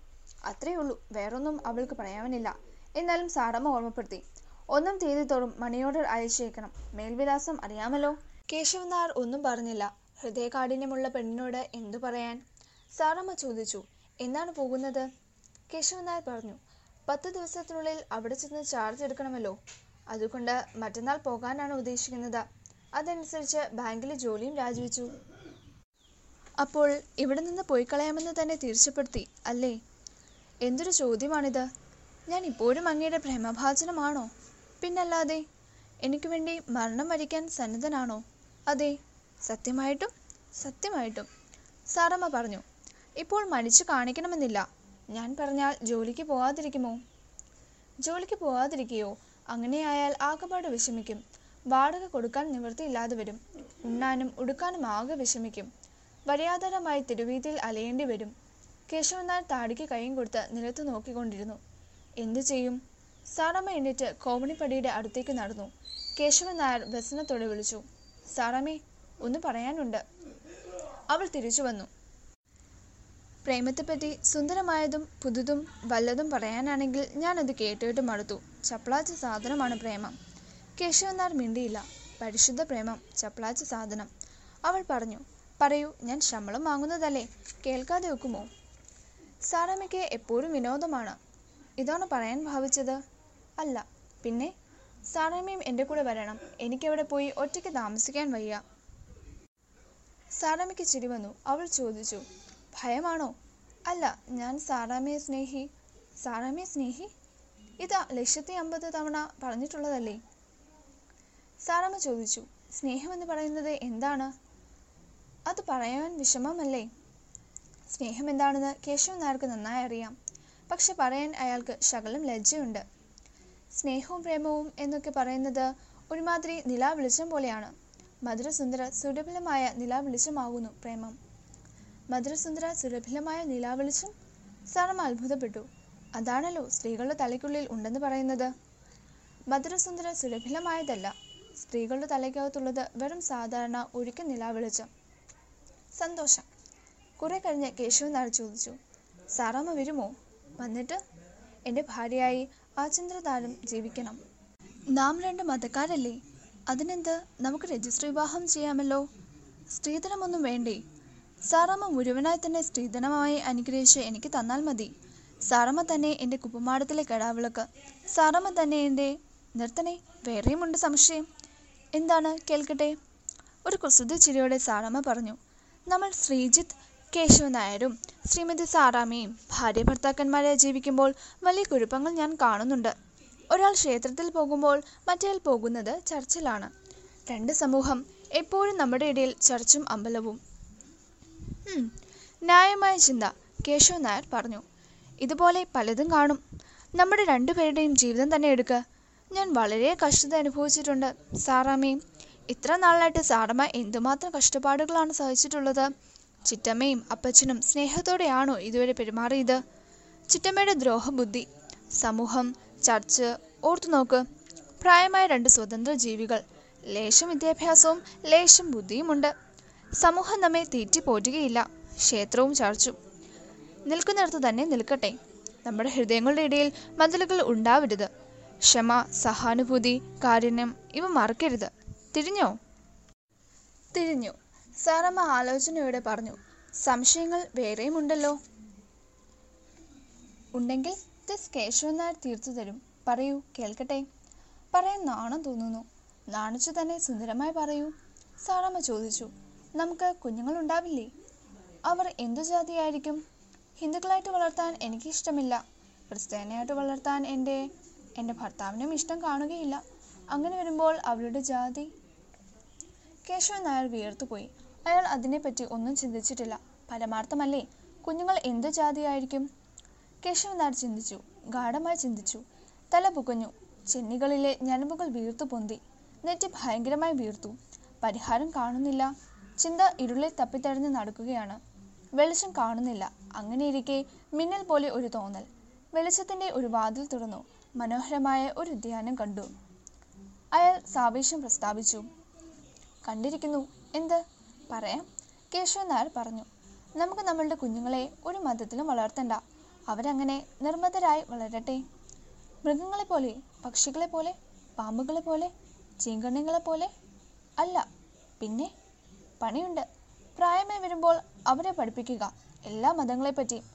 അത്രയേ ഉള്ളൂ. വേറൊന്നും അവൾക്ക് പറയാനില്ല. എന്നാലും സാറമ്മ ഓർമ്മപ്പെടുത്തി. ഒന്നാം തീയതി തോറും മണി ഓർഡർ അയച്ചേക്കണം. മേൽവിലാസം അറിയാമല്ലോ. കേശവൻ നായർ ഒന്നും പറഞ്ഞില്ല. ഹൃദയകാഠിന്യമുള്ള പെണ്ണിനോട് എന്തു പറയാൻ? സാറമ്മ ചോദിച്ചു എന്നാണ് പോകുന്നത്? കേശവൻ നായർ പറഞ്ഞു പത്ത് ദിവസത്തിനുള്ളിൽ അവിടെ ചെന്ന് ചാർജ് എടുക്കണമല്ലോ. അതുകൊണ്ട് മറ്റന്നാൾ പോകാനാണ് ഉദ്ദേശിക്കുന്നത്. അതനുസരിച്ച് ബാങ്കിലെ ജോലിയും രാജിവെച്ചു. അപ്പോൾ ഇവിടെ നിന്ന് പോയി കളയാമെന്ന് തന്നെ തീർച്ചപ്പെടുത്തി അല്ലേ? എന്തൊരു ചോദ്യമാണിത്. ഞാൻ ഇപ്പോഴും അങ്ങയുടെ പ്രേമഭാചനമാണോ പിന്നല്ലാതെ എനിക്ക് വേണ്ടി മരണം വരിക്കാൻ സന്നദ്ധനാണോ? അതെ സത്യമായിട്ടും സത്യമായിട്ടും. സാറമ്മ പറഞ്ഞു ഇപ്പോൾ മരിച്ചു കാണിക്കണമെന്നില്ല. ഞാൻ പറഞ്ഞാൽ ജോലിക്ക് പോകാതിരിക്കുമോ ജോലിക്ക് പോകാതിരിക്കുകയോ അങ്ങനെയായാൽ ആകെപ്പാട് വിഷമിക്കും. വാടക കൊടുക്കാൻ നിവൃത്തിയില്ലാതെ വരും. ഉണ്ണാനും ഉടുക്കാനും ആകെ വിഷമിക്കും. വഴിയാധാരമായി തിരുവീതിയിൽ അലയേണ്ടി വരും. കേശവൻ നായർ താടിക്ക് കൈയും കൊടുത്ത് നിലത്ത് നോക്കിക്കൊണ്ടിരുന്നു. എന്തു ചെയ്യും? സാറമ്മ എണ്ണിറ്റ് കോമണിപ്പടിയുടെ അടുത്തേക്ക് നടന്നു. കേശവൻ നായർ വ്യസനത്തോടെ വിളിച്ചു. സാറമ്മേ ഒന്ന് പറയാനുണ്ട്. അവൾ തിരിച്ചു വന്നു. പ്രേമത്തെപ്പറ്റി സുന്ദരമായതും പുതുതും വല്ലതും പറയാനാണെങ്കിൽ ഞാനത് കേട്ടിട്ട് മടുത്തു. ചപ്പളാച്ച സാധനമാണ് പ്രേമം. കേശവനാർ മിണ്ടിയില്ല. പരിശുദ്ധ പ്രേമം ചപ്പളാച്ച സാധനം. അവൾ പറഞ്ഞു പറയൂ ഞാൻ ശമ്പളം വാങ്ങുന്നതല്ലേ? കേൾക്കാതെ വെക്കുമോ സാറമ്മയ്ക്ക് എപ്പോഴും വിനോദമാണ്. ഇതാണ് പറയാൻ ഭാവിച്ചത്? അല്ല. പിന്നെ? സാറമ്മയും എന്റെ കൂടെ വരണം. എനിക്കവിടെ പോയി ഒറ്റയ്ക്ക് താമസിക്കാൻ വയ്യ. സാറമ്മയ്ക്ക് ചിരി വന്നു. അവൾ ചോദിച്ചു ഭയമാണോ? അല്ല ഞാൻ സാറാമ്മയെ സ്നേഹി. സാറാമ്മയെ സ്നേഹി? ഇത് ലക്ഷത്തി അമ്പത് തവണ പറഞ്ഞിട്ടുള്ളതല്ലേ? സാറാമ്മ ചോദിച്ചു സ്നേഹമെന്ന് പറയുന്നത് എന്താണ്? അത് പറയാൻ വിഷമമല്ലേ? സ്നേഹം എന്താണെന്ന് കേശവൻ നായർക്ക് നന്നായി അറിയാം. പക്ഷെ പറയാൻ അയാൾക്ക് ശകലം ലജ്ജയുണ്ട്. സ്നേഹവും പ്രേമവും എന്നൊക്കെ പറയുന്നത് ഒരുമാതിരി നിലാവെളിച്ചം പോലെയാണ്. മധുരസുന്ദര സുരഭിലമായ നിലാവെളിച്ചമാകുന്നു പ്രേമം. മധുരസുന്ദര സുലഭിലമായ നിലാവെളിച്ചം സാറമ്മ അത്ഭുതപ്പെട്ടു. അതാണല്ലോ സ്ത്രീകളുടെ തലയ്ക്കുള്ളിൽ ഉണ്ടെന്ന് പറയുന്നത്. മധുരസുന്ദര സുലഭിലമായതല്ല. സ്ത്രീകളുടെ തലയ്ക്കകത്തുള്ളത് വെറും സാധാരണ ഒഴുക്ക നിലാവെളിച്ചം. സന്തോഷം. കുറെ കഴിഞ്ഞ് കേശവൻ നാൾ ചോദിച്ചു. സാറാമ്മ വരുമോ? വന്നിട്ട്? എന്റെ ഭാര്യയായി ആചന്ദ്രതാരം ജീവിക്കണം. നാം രണ്ട് മതക്കാരല്ലേ. അതിനെന്ത്? നമുക്ക് രജിസ്റ്റർ വിവാഹം ചെയ്യാമല്ലോ. സ്ത്രീധനമൊന്നും വേണ്ടേ. സാറാമ്മ മുഴുവനായി തന്നെ സ്ത്രീധനമായി അനുഗ്രഹിച്ച് എനിക്ക് തന്നാൽ മതി. സാറമ്മ തന്നെ എന്റെ കുപ്പമാടത്തിലെ കടാവിളക്ക്. സാറമ്മ തന്നെ എന്റെ നിർത്തണേ വേറെയുമുണ്ട് സംശയം. എന്താണ്? കേൾക്കട്ടെ. ഒരു കുസൃതി ചിരിയോടെ സാറമ്മ പറഞ്ഞു നമ്മൾ ശ്രീജിത്ത് കേശവ നായരും ശ്രീമതി സാറാമ്മയും ഭാര്യ ഭർത്താക്കന്മാരെ ജീവിക്കുമ്പോൾ വലിയ കുഴപ്പങ്ങൾ ഞാൻ കാണുന്നുണ്ട്. ഒരാൾ ക്ഷേത്രത്തിൽ പോകുമ്പോൾ മറ്റേയാൾ പോകുന്നത് ചർച്ചിലാണ്. രണ്ട് സമൂഹം എപ്പോഴും നമ്മുടെ ഇടയിൽ ചർച്ചും അമ്പലവും. ന്യായമായ ചിന്ത കേശവ നായർ പറഞ്ഞു. ഇതുപോലെ പലതും കാണും. നമ്മുടെ രണ്ടുപേരുടെയും ജീവിതം തന്നെ എടുക്കുക ഞാൻ വളരെ കഷ്ടത അനുഭവിച്ചിട്ടുണ്ട് സാറാമ്മയും ഇത്ര നാളായിട്ട് സാറമ്മ എന്തുമാത്രം കഷ്ടപ്പാടുകളാണ് സഹിച്ചിട്ടുള്ളത്. ചിറ്റമ്മയും അപ്പച്ചനും സ്നേഹത്തോടെയാണോ ഇതുവരെ പെരുമാറിയത്? ചിറ്റമ്മയുടെ ദ്രോഹബുദ്ധി സമൂഹം ചർച്ച് ഓർത്തു നോക്ക് പ്രായമായ രണ്ട് സ്വതന്ത്ര ജീവികൾ ലേശം വിദ്യാഭ്യാസവും ലേശം ബുദ്ധിയുമുണ്ട്. സമൂഹം നമ്മെ തീറ്റിപ്പോറ്റുകയില്ല. ക്ഷേത്രവും ചർച്ചും. നിൽക്കുന്നിടത്ത് തന്നെ നിൽക്കട്ടെ. നമ്മുടെ ഹൃദയങ്ങളുടെ ഇടയിൽ മതിലുകൾ ഉണ്ടാവരുത്. ക്ഷമ സഹാനുഭൂതി കാരുണ്യം ഇവ മറക്കരുത്. തിരിഞ്ഞോ? തിരിഞ്ഞു. സാറമ്മ ആലോചനയോടെ പറഞ്ഞു സംശയങ്ങൾ വേറെയും ഉണ്ടല്ലോ ഉണ്ടെങ്കിൽ ജസ് കേശവൻ നായർ തീർത്തു തരും. പറയൂ കേൾക്കട്ടെ. പറയാൻ നാണം തോന്നുന്നു. നാണിച്ചു തന്നെ സുന്ദരമായി പറയൂ. സാറമ്മ ചോദിച്ചു നമുക്ക് കുഞ്ഞുങ്ങളുണ്ടാവില്ലേ? അവർ എന്തു ജാതിയായിരിക്കും? ഹിന്ദുക്കളായിട്ട് വളർത്താൻ എനിക്ക് ഇഷ്ടമില്ല. ക്രിസ്ത്യാനിയായിട്ട് വളർത്താൻ എന്റെ എന്റെ ഭർത്താവിനും ഇഷ്ടം കാണുകയില്ല. അങ്ങനെ വരുമ്പോൾ അവരുടെ ജാതി? കേശവൻ നായർ വിയർത്തുപോയി അയാൾ അതിനെപ്പറ്റി ഒന്നും ചിന്തിച്ചിട്ടില്ല. പരമാർത്ഥമല്ലേ? കുഞ്ഞുങ്ങൾ എന്ത് ജാതിയായിരിക്കും? കേശവൻ നായർ ചിന്തിച്ചു. ഗാഠമായി ചിന്തിച്ചു. തല പുകഞ്ഞു. ചെന്നികളിലെ ഞരമ്പുകൾ വീർത്തു പൊന്തി. നെറ്റി ഭയങ്കരമായി വീർത്തു. പരിഹാരം കാണുന്നില്ല. ചിന്ത ഇരുളിൽ തപ്പിത്തടഞ്ഞ് നടക്കുകയാണ്. വെളിച്ചം കാണുന്നില്ല. അങ്ങനെയിരിക്കെ മിന്നൽ പോലെ ഒരു തോന്നൽ. വെളിച്ചത്തിന്റെ ഒരു വാതിൽ തുറന്നു. മനോഹരമായ ഒരു ഉദ്യാനം കണ്ടു. അയാൾ സാവേശം പ്രസ്താവിച്ചു. കണ്ടിരിക്കുന്നു. എന്ത്? പറയാം. കേശവൻ നായർ പറഞ്ഞു. നമുക്ക് നമ്മളുടെ കുഞ്ഞുങ്ങളെ ഒരു മതത്തിലും വളർത്തണ്ട. അവരങ്ങനെ നിർമ്മതരായി വളരട്ടെ. മൃഗങ്ങളെ പോലെ പക്ഷികളെ പോലെ പാമ്പുകളെ പോലെ ചീങ്കണ്ണികളെ പോലെ അല്ല. പിന്നെ പണിയുണ്ട്. പ്രായമേ വരുമ്പോൾ അവരെ പഠിപ്പിക്കുക എല്ലാ മതങ്ങളെപ്പറ്റിയും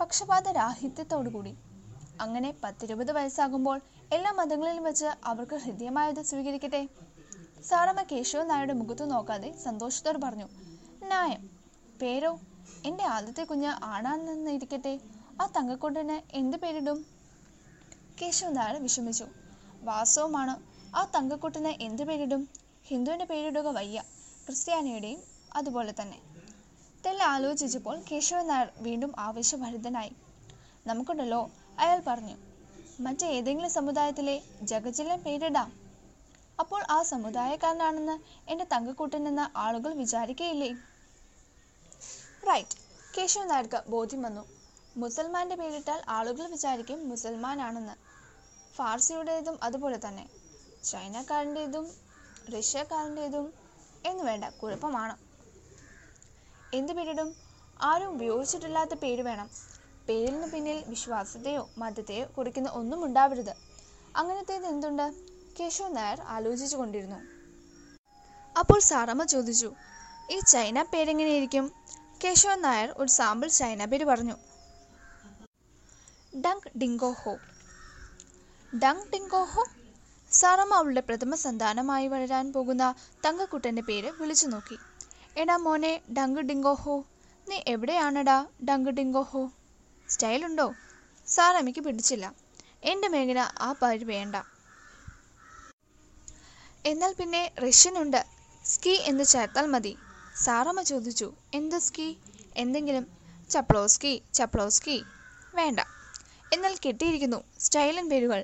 പക്ഷപാത രാഹിത്യത്തോടുകൂടി. അങ്ങനെ പത്തിരുപത് വയസ്സാകുമ്പോൾ എല്ലാ മതങ്ങളിലും വെച്ച് അവർക്ക് ഹൃദ്യമായത് സ്വീകരിക്കട്ടെ. സാറമ്മ കേശവൻ നായരുടെ മുഖത്ത് നോക്കാതെ സന്തോഷത്തോട് പറഞ്ഞു നായം പേരോ? എന്റെ ആദ്യത്തെ കുഞ്ഞ് ആണാണെന്നിരിക്കട്ടെ. ആ തങ്കക്കൊണ്ടിന് എന്ത് പേരിടും? കേശവൻ നായർ വിഷമിച്ചു വാസവുമാണ്. ആ തങ്കക്കൊട്ടിന് എന്ത് പേരിടും? ഹിന്ദുവിന്റെ പേരിടുക വയ്യ. ക്രിസ്ത്യാനിയുടെയും അതുപോലെ തന്നെ. തെല്ല ആലോചിച്ചപ്പോൾ കേശവൻ നായർ വീണ്ടും ആവേശഭരിതനായി. നമുക്കുണ്ടല്ലോ അയാൾ പറഞ്ഞു മറ്റേതെങ്കിലും സമുദായത്തിലെ ജഗജലം പേരിടാം. അപ്പോൾ ആ സമുദായക്കാരനാണെന്ന് എന്റെ തങ്കക്കൂട്ടനെന്ന് ആളുകൾ വിചാരിക്കയില്ലേ? റൈറ്റ് കേശവൻ നായർക്ക് ബോധ്യം വന്നു. മുസൽമാന്റെ പേരിട്ടാൽ ആളുകൾ വിചാരിക്കും മുസൽമാനാണെന്ന്. ഫാർസിയുടേതും അതുപോലെ തന്നെ. ചൈനക്കാരന്റെതും റഷ്യക്കാരന്റെതും എന്ന് വേണ്ട കുഴപ്പമാണ്. എന്ത് പേരിടും? ആരും ഉപയോഗിച്ചിട്ടില്ലാത്ത പേര് വേണം. പേരിന് പിന്നിൽ വിശ്വാസത്തെയോ മതത്തെയോ കുറിക്കുന്ന ഒന്നും ഉണ്ടാവരുത്. അങ്ങനത്തേത് എന്തുണ്ട്? കേശവ് നായർ ആലോചിച്ചു കൊണ്ടിരുന്നു. അപ്പോൾ സാറമ്മ ചോദിച്ചു ഈ ചൈന പേരെങ്ങനെയിരിക്കും കേശവ നായർ ഒരു സാമ്പിൾ ചൈന പേര് പറഞ്ഞു. ഡങ് ഡിങ്കോഹോ. ഡങ് ഡിങ്കോഹോ സാറമ്മ അവളുടെ പ്രഥമ സന്താനമായി വളരാൻ പോകുന്ന തങ്കക്കുട്ടന്റെ പേര് വിളിച്ചു നോക്കി. എടാ മോനെ ഡങ്ക് ഡിങ്കോഹോ നീ എവിടെയാണെടാ ഡങ്ക് ഡിങ്കോഹോ സ്റ്റൈലുണ്ടോ സാറമ്മയ്ക്ക് പിടിച്ചില്ല. എന്റെ മേഖല ആ പേര് വേണ്ട. എന്നാൽ പിന്നെ റഷ്യനുണ്ട്. സ്കീ എന്ന് ചേർത്താൽ മതി. സാറമ്മ ചോദിച്ചു. എന്ത് സ്കീ? എന്തെങ്കിലും? ചപ്ലോസ്കി ചപ്ലോസ്കി. വേണ്ട. എന്നാൽ കിട്ടിയിരിക്കുന്നു. സ്റ്റൈലൻ പേരുകൾ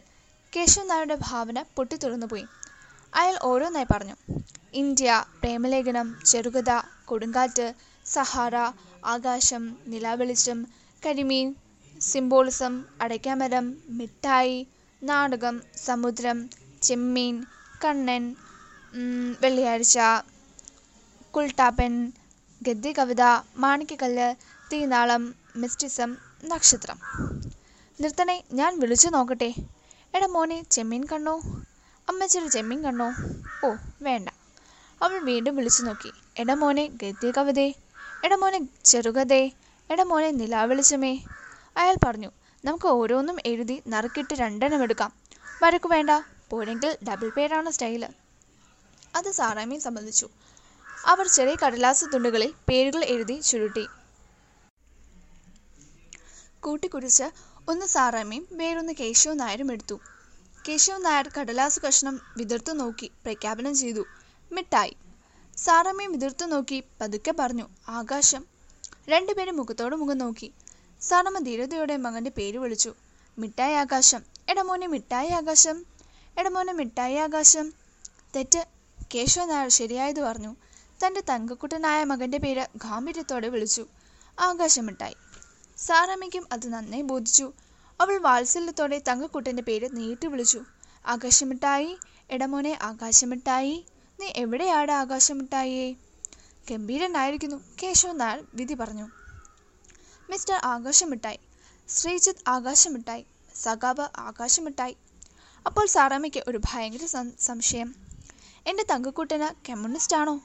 കേശവൻ നായരുടെ ഭാവന പൊട്ടിത്തുറന്നുപോയി. അയാൾ ഓരോന്നായി പറഞ്ഞു. ഇന്ത്യ പ്രേമലേഖനം ചെറുകഥ കൊടുങ്കാറ്റ് സഹാറ ആകാശം നിലാവെളിച്ചം കരിമീൻ സിംബോളിസം അടയ്ക്കാമരം മിഠായി നാടകം സമുദ്രം ചെമ്മീൻ കണ്ണൻ വെള്ളിയാഴ്ച കുൾട്ടാപ്പൻ ഗദ്യ കവിത മാണിക്കക്കല്ല് തീനാളം മിസ്റ്റിസം നക്ഷത്രം. നിർത്തണേ ഞാൻ വിളിച്ചു നോക്കട്ടെ? എടാ മോനെ ചെമ്മീൻ കണ്ണോ? അമ്മച്ചിയുടെ ചെമ്മീൻ കണ്ണോ? ഓ വേണ്ട. അവൾ വീണ്ടും വിളിച്ചു നോക്കി. എടാ മോനെ ഗദ്യ കവിതേ എടാ മോനെ ചെറുകഥേ. എടാ മോനെ നിലാവെളിച്ചമേ. അയാൾ പറഞ്ഞു നമുക്ക് ഓരോന്നും എഴുതി നറുക്കിട്ട് രണ്ടെണ്ണം എടുക്കാം. വരക്ക് വേണ്ട. പോരെങ്കിൽ ഡബിൾ പേരാണ് സ്റ്റൈൽ അത് സാറാമ്മയും സമ്മതിച്ചു. അവർ ചെറിയ കടലാസ് തുണ്ടുകളിൽ പേരുകൾ എഴുതി ചുരുട്ടി. കൂട്ടിക്കുറിച്ച് ഒന്ന് സാറാമ്മയും വേറൊന്ന് കേശവ നായരും എടുത്തു. കേശവ നായർ കടലാസ് കഷ്ണം വിതിർത്തു നോക്കി പ്രഖ്യാപനം ചെയ്തു. മിഠായി. സാറാമ്മയും വിതിർത്തു നോക്കി പതുക്കെ പറഞ്ഞു ആകാശം. രണ്ടുപേരും മുഖത്തോട് മുഖം നോക്കി. സാറമ്മ ധീരതയോടെ മകന്റെ പേര് വിളിച്ചു. മിഠായി ആകാശം. എടമോനെ മിഠായി ആകാശം. എടമോനെ മിഠായി ആകാശം. തെറ്റ്. കേശവ നായർ ശരിയായത് പറഞ്ഞു. തന്റെ തങ്കക്കുട്ടനായ മകന്റെ പേര് ഗാംഭീര്യത്തോടെ വിളിച്ചു. ആകാശം മിഠായി. സാറാമ്മയ്ക്കും അത് നന്നായി ബോധിച്ചു. അവൾ വാത്സല്യത്തോടെ തങ്കക്കുട്ടന്റെ പേര് നീട്ടി വിളിച്ചു. ആകാശമിട്ടായി? എടമോനെ ആകാശമിട്ടായി? നീ എവിടെയാടാ ആകാശമിട്ടായേ? ഗംഭീരനായിരിക്കുന്നു. കേശവൻ നായർ വിധി പറഞ്ഞു. മിസ്റ്റർ ആകാശമിട്ടായി. ശ്രീജിത്ത് ആകാശമിട്ടായി. സഖാബ് ആകാശമിട്ടായി. അപ്പോൾ സാറാമ്മയ്ക്ക് ഒരു ഭയങ്കര സംശയം. എന്റെ തങ്കക്കുട്ടന് കമ്മ്യൂണിസ്റ്റാണോ?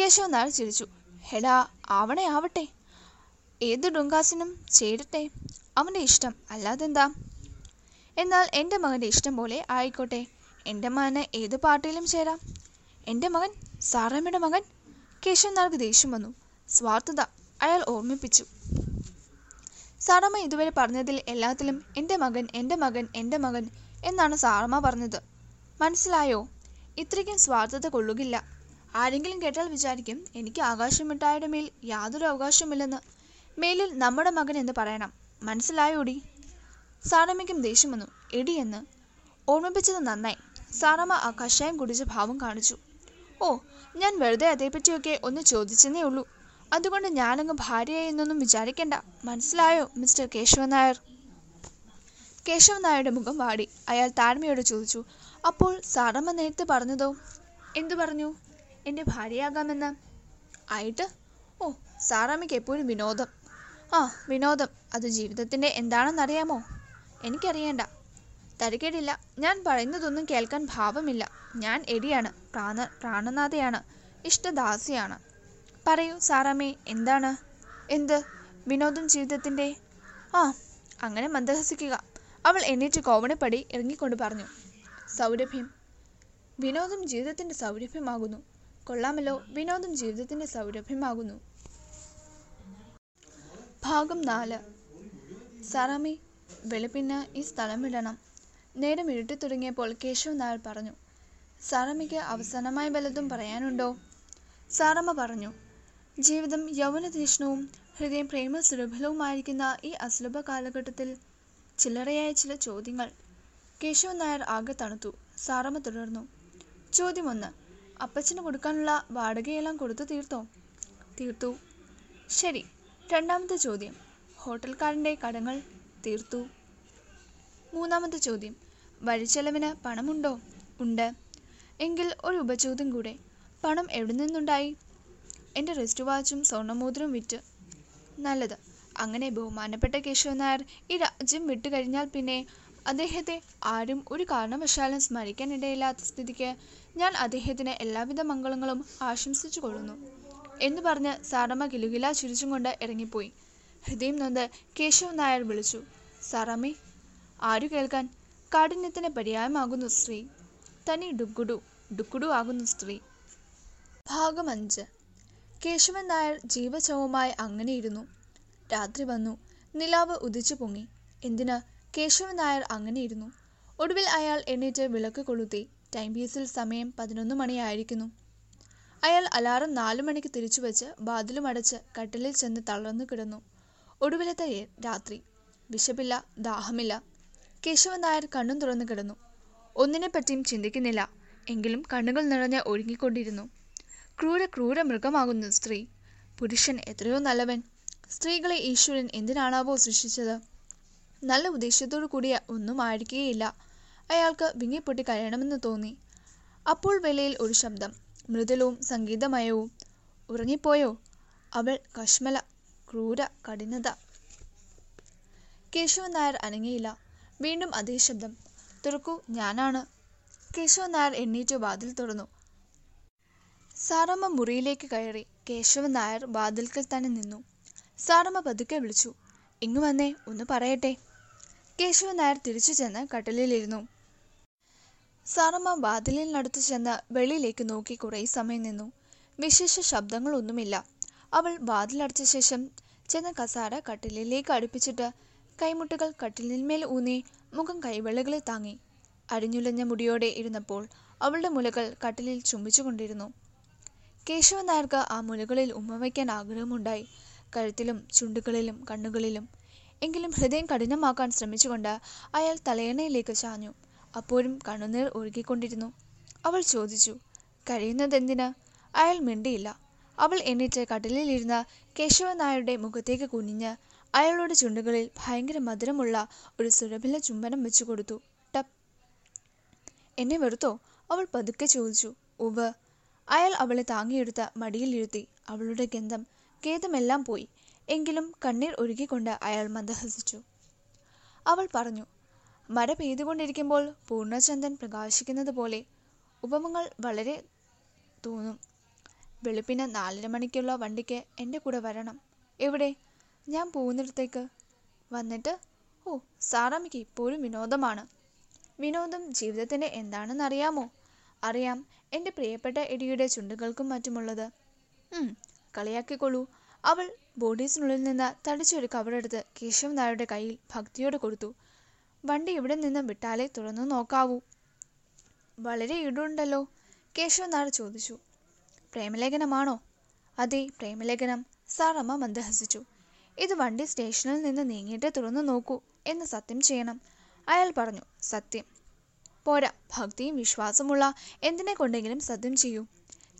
കേശവൻ നായർ ചിരിച്ചു. ഹെടാ ആവണേ ആവട്ടെ. ഏത് ഡുങ്കാസിനും ചേരട്ടെ. അവന്റെ ഇഷ്ടം അല്ലാതെന്താ? എന്നാൽ എന്റെ മകന്റെ ഇഷ്ടം പോലെ ആയിക്കോട്ടെ. എന്റെ മകന് ഏത് പാർട്ടിയിലും ചേരാം. എന്റെ മകൻ സാറാമ്മയുടെ മകൻ? കേശവൻ നാർക്ക് ദേഷ്യം വന്നു. സ്വാർത്ഥത അയാൾ ഓർമ്മിപ്പിച്ചു. സാറമ്മ ഇതുവരെ പറഞ്ഞതിൽ എല്ലാത്തിലും എന്റെ മകൻ എന്റെ മകൻ എന്റെ മകൻ എന്നാണ് സാറമ്മ പറഞ്ഞത്. മനസ്സിലായോ? ഇത്രയ്ക്കും സ്വാർത്ഥത കൊള്ളുകില്ല. ആരെങ്കിലും കേട്ടാൽ വിചാരിക്കും എനിക്ക് ആകാശമിട്ടായുടെ മേൽ യാതൊരു അവകാശമില്ലെന്ന് മേലിൽ നമ്മുടെ മകൻ എന്ന് പറയണം. മനസ്സിലായോടി? സാറമ്മയ്ക്കും ദേഷ്യം വന്നു. എടി എന്ന്. ഓർമ്മിപ്പിച്ചത് നന്നായി. സാറമ്മ ആ കഷായം കുടിച്ച ഭാവം കാണിച്ചു. ഓ ഞാൻ വെറുതെ അതേപ്പറ്റിയൊക്കെ ഒന്ന് ചോദിച്ചെന്നേ ഉള്ളൂ. അതുകൊണ്ട് ഞാനങ്ങ് ഭാര്യയായി എന്നൊന്നും വിചാരിക്കണ്ട. മനസ്സിലായോ മിസ്റ്റർ കേശവൻ നായർ? കേശവൻ നായരുടെ മുഖം വാടി. അയാൾ താഴ്മയോട് ചോദിച്ചു അപ്പോൾ സാറമ്മ നേരത്തെ പറഞ്ഞതോ? എന്തു പറഞ്ഞു? എന്റെ ഭാര്യയാകാമെന്ന്. ആയിട്ട്? ഓ സാറാമ്മയ്ക്ക് എപ്പോഴും വിനോദം. ആ വിനോദം. അത് ജീവിതത്തിന്റെ എന്താണെന്നറിയാമോ? എനിക്കറിയേണ്ട. തരക്കേടില്ല ഞാൻ പറയുന്നതൊന്നും കേൾക്കാൻ ഭാവമില്ല. ഞാൻ എടിയാണ്. പ്രാണ പ്രാണനാഥയാണ്. ഇഷ്ടദാസിയാണ്. പറയൂ സാറാമ്മേ എന്താണ്? എന്ത്? വിനോദം ജീവിതത്തിന്റെ ആ അങ്ങനെ മന്ദഹസിക്കുക. അവൾ എണീറ്റ് കോവണപ്പടി ഇറങ്ങിക്കൊണ്ട് പറഞ്ഞു. സൗരഭ്യം. വിനോദം ജീവിതത്തിന്റെ സൗരഭ്യമാകുന്നു. കൊള്ളാമല്ലോ. വിനോദം ജീവിതത്തിന്റെ സൗരഭ്യമാകുന്നു. ഭാഗം നാല്. സാറാമി വെളുപ്പിന് ഈ സ്ഥലം വിടണം. നേരം ഇരുട്ടി തുടങ്ങിയപ്പോൾ കേശവ് നായർ പറഞ്ഞു സാറമ്മയ്ക്ക് അവസാനമായി വല്ലതും പറയാനുണ്ടോ? സാറമ്മ പറഞ്ഞു ജീവിതം യൗവനതീഷ്ണവും ഹൃദയം പ്രേമ സുലഭലവുമായിരിക്കുന്ന ഈ അസുലഭ കാലഘട്ടത്തിൽ ചില്ലറയായ ചില ചോദ്യങ്ങൾ. കേശവ നായർ ആകെ തണുത്തു. സാറമ്മ തുടർന്നു ചോദ്യം ഒന്ന് അപ്പച്ചന് കൊടുക്കാനുള്ള വാടകയെല്ലാം കൊടുത്തു തീർത്തോ? തീർത്തു. ശരി രണ്ടാമത്തെ ചോദ്യം. ഹോട്ടൽക്കാരന്റെ കടങ്ങൾ തീർത്തു. മൂന്നാമത്തെ ചോദ്യം. വഴിച്ചെലവിന് പണമുണ്ടോ? ഉണ്ട്. എങ്കിൽ ഒരു ഉപചോദ്യം കൂടെ. പണം എവിടെ നിന്നുണ്ടായി? എന്റെ റിസ്റ്റ് വാച്ചും സ്വർണമോതിരവും വിറ്റ്. നല്ലത്. അങ്ങനെ ബഹുമാനപ്പെട്ട കേശവൻ നായർ ഈ രാജ്യം വിട്ടു കഴിഞ്ഞാൽ പിന്നെ അദ്ദേഹത്തെ ആരും ഒരു കാരണവശാലും സ്മരിക്കാനിടയില്ലാത്ത സ്ഥിതിക്ക് ഞാൻ അദ്ദേഹത്തിന് എല്ലാവിധ മംഗളങ്ങളും ആശംസിച്ചു കൊള്ളുന്നു. എന്ന് പറഞ്ഞ് സാറമ്മ കിലുകില ചിരിച്ചും കൊണ്ട് ഇറങ്ങിപ്പോയി. ഹൃദയം നൊന്ത് കേശവൻ നായർ വിളിച്ചു. സാറമ്മേ ആരു കേൾക്കാൻ? കാഠിന്യത്തിന് പര്യായമാകുന്നു സ്ത്രീ. തനി ഡുക്കുടു ഡുക്കുടു ആകുന്നു സ്ത്രീ. ഭാഗം അഞ്ച്. കേശവൻ നായർ അങ്ങനെ ഇരുന്നു. രാത്രി വന്നു. നിലാവ് ഉദിച്ചു പൊങ്ങി. എന്തിന്? കേശവൻ നായർ അങ്ങനെയിരുന്നു ഒടുവിൽ അയാൾ എണീറ്റ് വിളക്ക് കൊളുത്തി. ടൈം പീസിൽ സമയം പതിനൊന്ന് മണിയായിരിക്കുന്നു. അയാൾ അലാറം നാലു മണിക്ക് തിരിച്ചു വെച്ച് വാതിലും അടച്ച് കട്ടിലിൽ ചെന്ന് തളർന്നു കിടന്നു. ഒടുവിലത്തെ രാത്രി. വിശപ്പില്ല ദാഹമില്ല. കേശവൻ നായർ കണ്ണും തുറന്നു കിടന്നു. ഒന്നിനെപ്പറ്റിയും ചിന്തിക്കുന്നില്ല. എങ്കിലും കണ്ണുകൾ നിറഞ്ഞ് ഒഴുകിക്കൊണ്ടിരുന്നു ക്രൂര ക്രൂര മൃഗമാകുന്നു സ്ത്രീ. പുരുഷൻ എത്രയോ നല്ലവൻ. സ്ത്രീകളെ ഈശ്വരൻ എന്തിനാണാവോ സൃഷ്ടിച്ചത്? നല്ല ഉദ്ദേശത്തോടു കൂടിയ ഒന്നും ആയിരിക്കുകയില്ല അയാൾക്ക് വിങ്ങിപ്പൊട്ടി കഴിയണമെന്ന് തോന്നി. അപ്പോൾ വിലയിൽ ഒരു ശബ്ദം. മൃദുലവും സംഗീതമയവും. ഉറങ്ങിപ്പോയോ? അവൾ കശ്മല ക്രൂര കഠിനത. കേശവൻ നായർ അനങ്ങിയില്ല. വീണ്ടും അതേ ശബ്ദം. തുറക്കൂ ഞാനാണ്. കേശവൻ നായർ എണ്ണീറ്റ് വാതിൽ തുറന്നു. സാറമ്മ മുറിയിലേക്ക് കയറി കേശവൻ നായർ വാതിൽക്കൽ തന്നെ നിന്നു. സാറമ്മ പതുക്കെ വിളിച്ചു. ഇങ്ങു വന്നേ ഒന്ന് പറയട്ടെ. കേശവൻ നായർ തിരിച്ചു ചെന്ന് കട്ടിലിലിരുന്നു. സാറമ്മ വാതിലിനടുത്ത് ചെന്ന് വെളിയിലേക്ക് നോക്കി കുറേ സമയം നിന്നു. വിശേഷ ശബ്ദങ്ങളൊന്നുമില്ല. അവൾ വാതിലടച്ച ശേഷം ചെന്ന കസാര കട്ടിലിലേക്ക് അടുപ്പിച്ചിട്ട് കൈമുട്ടുകൾ കട്ടിലിന്മേൽ ഊന്നി മുഖം കൈവെള്ളകളിൽ താങ്ങി. അടിഞ്ഞുലഞ്ഞ മുടിയോടെ ഇരുന്നപ്പോൾ അവളുടെ മുലകൾ കട്ടിലിൽ ചുംബിച്ചുകൊണ്ടിരുന്നു. കേശവൻ നായർക്ക് ആ മുലകളിൽ ഉമ്മ വയ്ക്കാൻ ആഗ്രഹമുണ്ടായി. കഴുത്തിലും ചുണ്ടുകളിലും കണ്ണുകളിലും. എങ്കിലും ഹൃദയം കഠിനമാക്കാൻ ശ്രമിച്ചുകൊണ്ട് അയാൾ തലയണയിലേക്ക് ചാഞ്ഞു. അപ്പോഴും കണ്ണുനീർ ഒഴുകിക്കൊണ്ടിരുന്നു അവൾ ചോദിച്ചു കഴിയുന്നതെന്തിന് അയാൾ മിണ്ടിയില്ല. അവൾ എണീറ്റ് കടലിലിരുന്ന കേശവൻ നായരുടെ മുഖത്തേക്ക് കുനിഞ്ഞ് അയാളുടെ ചുണ്ടുകളിൽ ഭയങ്കര മധുരമുള്ള ഒരു സുരഭില ചുംബനം വെച്ചു കൊടുത്തു. ടപ്പ് എന്നെ വെറുത്തോ? അവൾ പതുക്കെ ചോദിച്ചു. ഉവ് അയാൾ അവളെ താങ്ങിയെടുത്ത മടിയിലിരുത്തി അവളുടെ ഗന്ധം ഖേദമെല്ലാം പോയി. എങ്കിലും കണ്ണീർ ഒഴുകിക്കൊണ്ട് അയാൾ മന്ദഹസിച്ചു. അവൾ പറഞ്ഞു മഴ പെയ്തുകൊണ്ടിരിക്കുമ്പോൾ പൂർണചന്ദൻ പ്രകാശിക്കുന്നത് പോലെ ഉപമങ്ങൾ വളരെ തോന്നും. വെളുപ്പിന് നാലര മണിക്കുള്ള വണ്ടിക്ക് എന്റെ കൂടെ വരണം. എവിടെ? ഞാൻ പോകുന്നിടത്തേക്ക്. വന്നിട്ട് ഓ സാറാമ്മയ്ക്ക് ഇപ്പോഴും വിനോദമാണ്. വിനോദം ജീവിതത്തിന്റെ എന്താണെന്ന് അറിയാമോ അറിയാം എന്റെ പ്രിയപ്പെട്ട എടിയുടെ ചുണ്ടുകൾക്കും മറ്റുമുള്ളത്. കളിയാക്കിക്കൊള്ളൂ. അവൾ ബോഡീസിനുള്ളിൽ നിന്ന് തടിച്ചൊരു കവറെടുത്ത് കേശവൻ നായരുടെ കയ്യിൽ ഭക്തിയോടെ കൊടുത്തു. വണ്ടി ഇവിടെ നിന്ന് വിട്ടാലേ തുറന്നു നോക്കാവൂ. വളരെ ഇടുണ്ടല്ലോ കേശവൻ ചോദിച്ചു. പ്രേമലേഖനമാണോ? അതെ പ്രേമലേഖനം. സാറമ്മ മന്ദഹസിച്ചു. ഇത് വണ്ടി സ്റ്റേഷനിൽ നിന്ന് നീങ്ങിയിട്ട് തുറന്നു നോക്കൂ എന്ന് സത്യം ചെയ്യണം. അയാൾ പറഞ്ഞു സത്യം. പോരാ ഭക്തിയും വിശ്വാസമുള്ള എന്തിനെ കൊണ്ടെങ്കിലും സത്യം ചെയ്യൂ.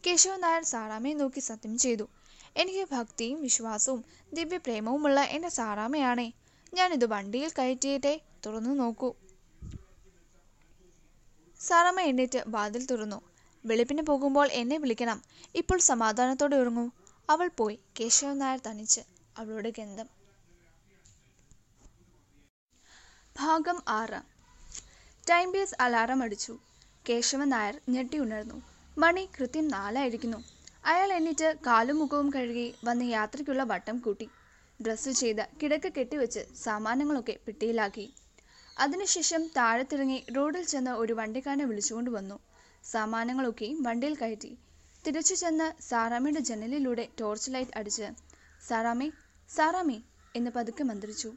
കേശവൻ നായർ സാറാമ്മയെ നോക്കി സത്യം ചെയ്തു. എനിക്ക് ഭക്തിയും വിശ്വാസവും ദിവ്യപ്രേമവുമുള്ള എന്റെ സാറാമ്മയാണേ. ഞാനിത് വണ്ടിയിൽ കയറ്റിയിട്ടേ തുറന്നു നോക്കൂ. സാറമ്മ എണ്ണീറ്റ് വാതിൽ തുറന്നു. വെളുപ്പിന് പോകുമ്പോൾ എന്നെ വിളിക്കണം. ഇപ്പോൾ സമാധാനത്തോടെ ഉറങ്ങൂ. അവൾ പോയി. കേശവൻ നായർ തനിച്ച് അവളുടെ ഗന്ധം. ഭാഗം ആറ്. ടൈം ബേസ് അലാറം അടിച്ചു. കേശവൻ നായർ ഞെട്ടി ഉണർന്നു. മണി കൃത്യം നാലായിരിക്കുന്നു. അയാൾ എണ്ണീറ്റ് കാലും മുഖവും കഴുകി വന്ന് യാത്രയ്ക്കുള്ള വട്ടം കൂട്ടി. ഡ്രസ്സ് ചെയ്ത് കിടക്ക കെട്ടിവെച്ച് സാമാനങ്ങളൊക്കെ പെട്ടിയിലാക്കി. അതിനുശേഷം താഴത്തിറങ്ങി റോഡിൽ ചെന്ന് ഒരു വണ്ടിക്കാരനെ വിളിച്ചുകൊണ്ട് വന്നു. സാമാനങ്ങളൊക്കെ വണ്ടിയിൽ കയറ്റി. തിരിച്ചു ചെന്ന് സാറാമ്മയുടെ ജനലിലൂടെ ടോർച്ച് ലൈറ്റ് അടിച്ച് സാറാമ്മേ സാറാമ്മേ എന്ന് പതുക്കെ മന്ത്രിച്ചു.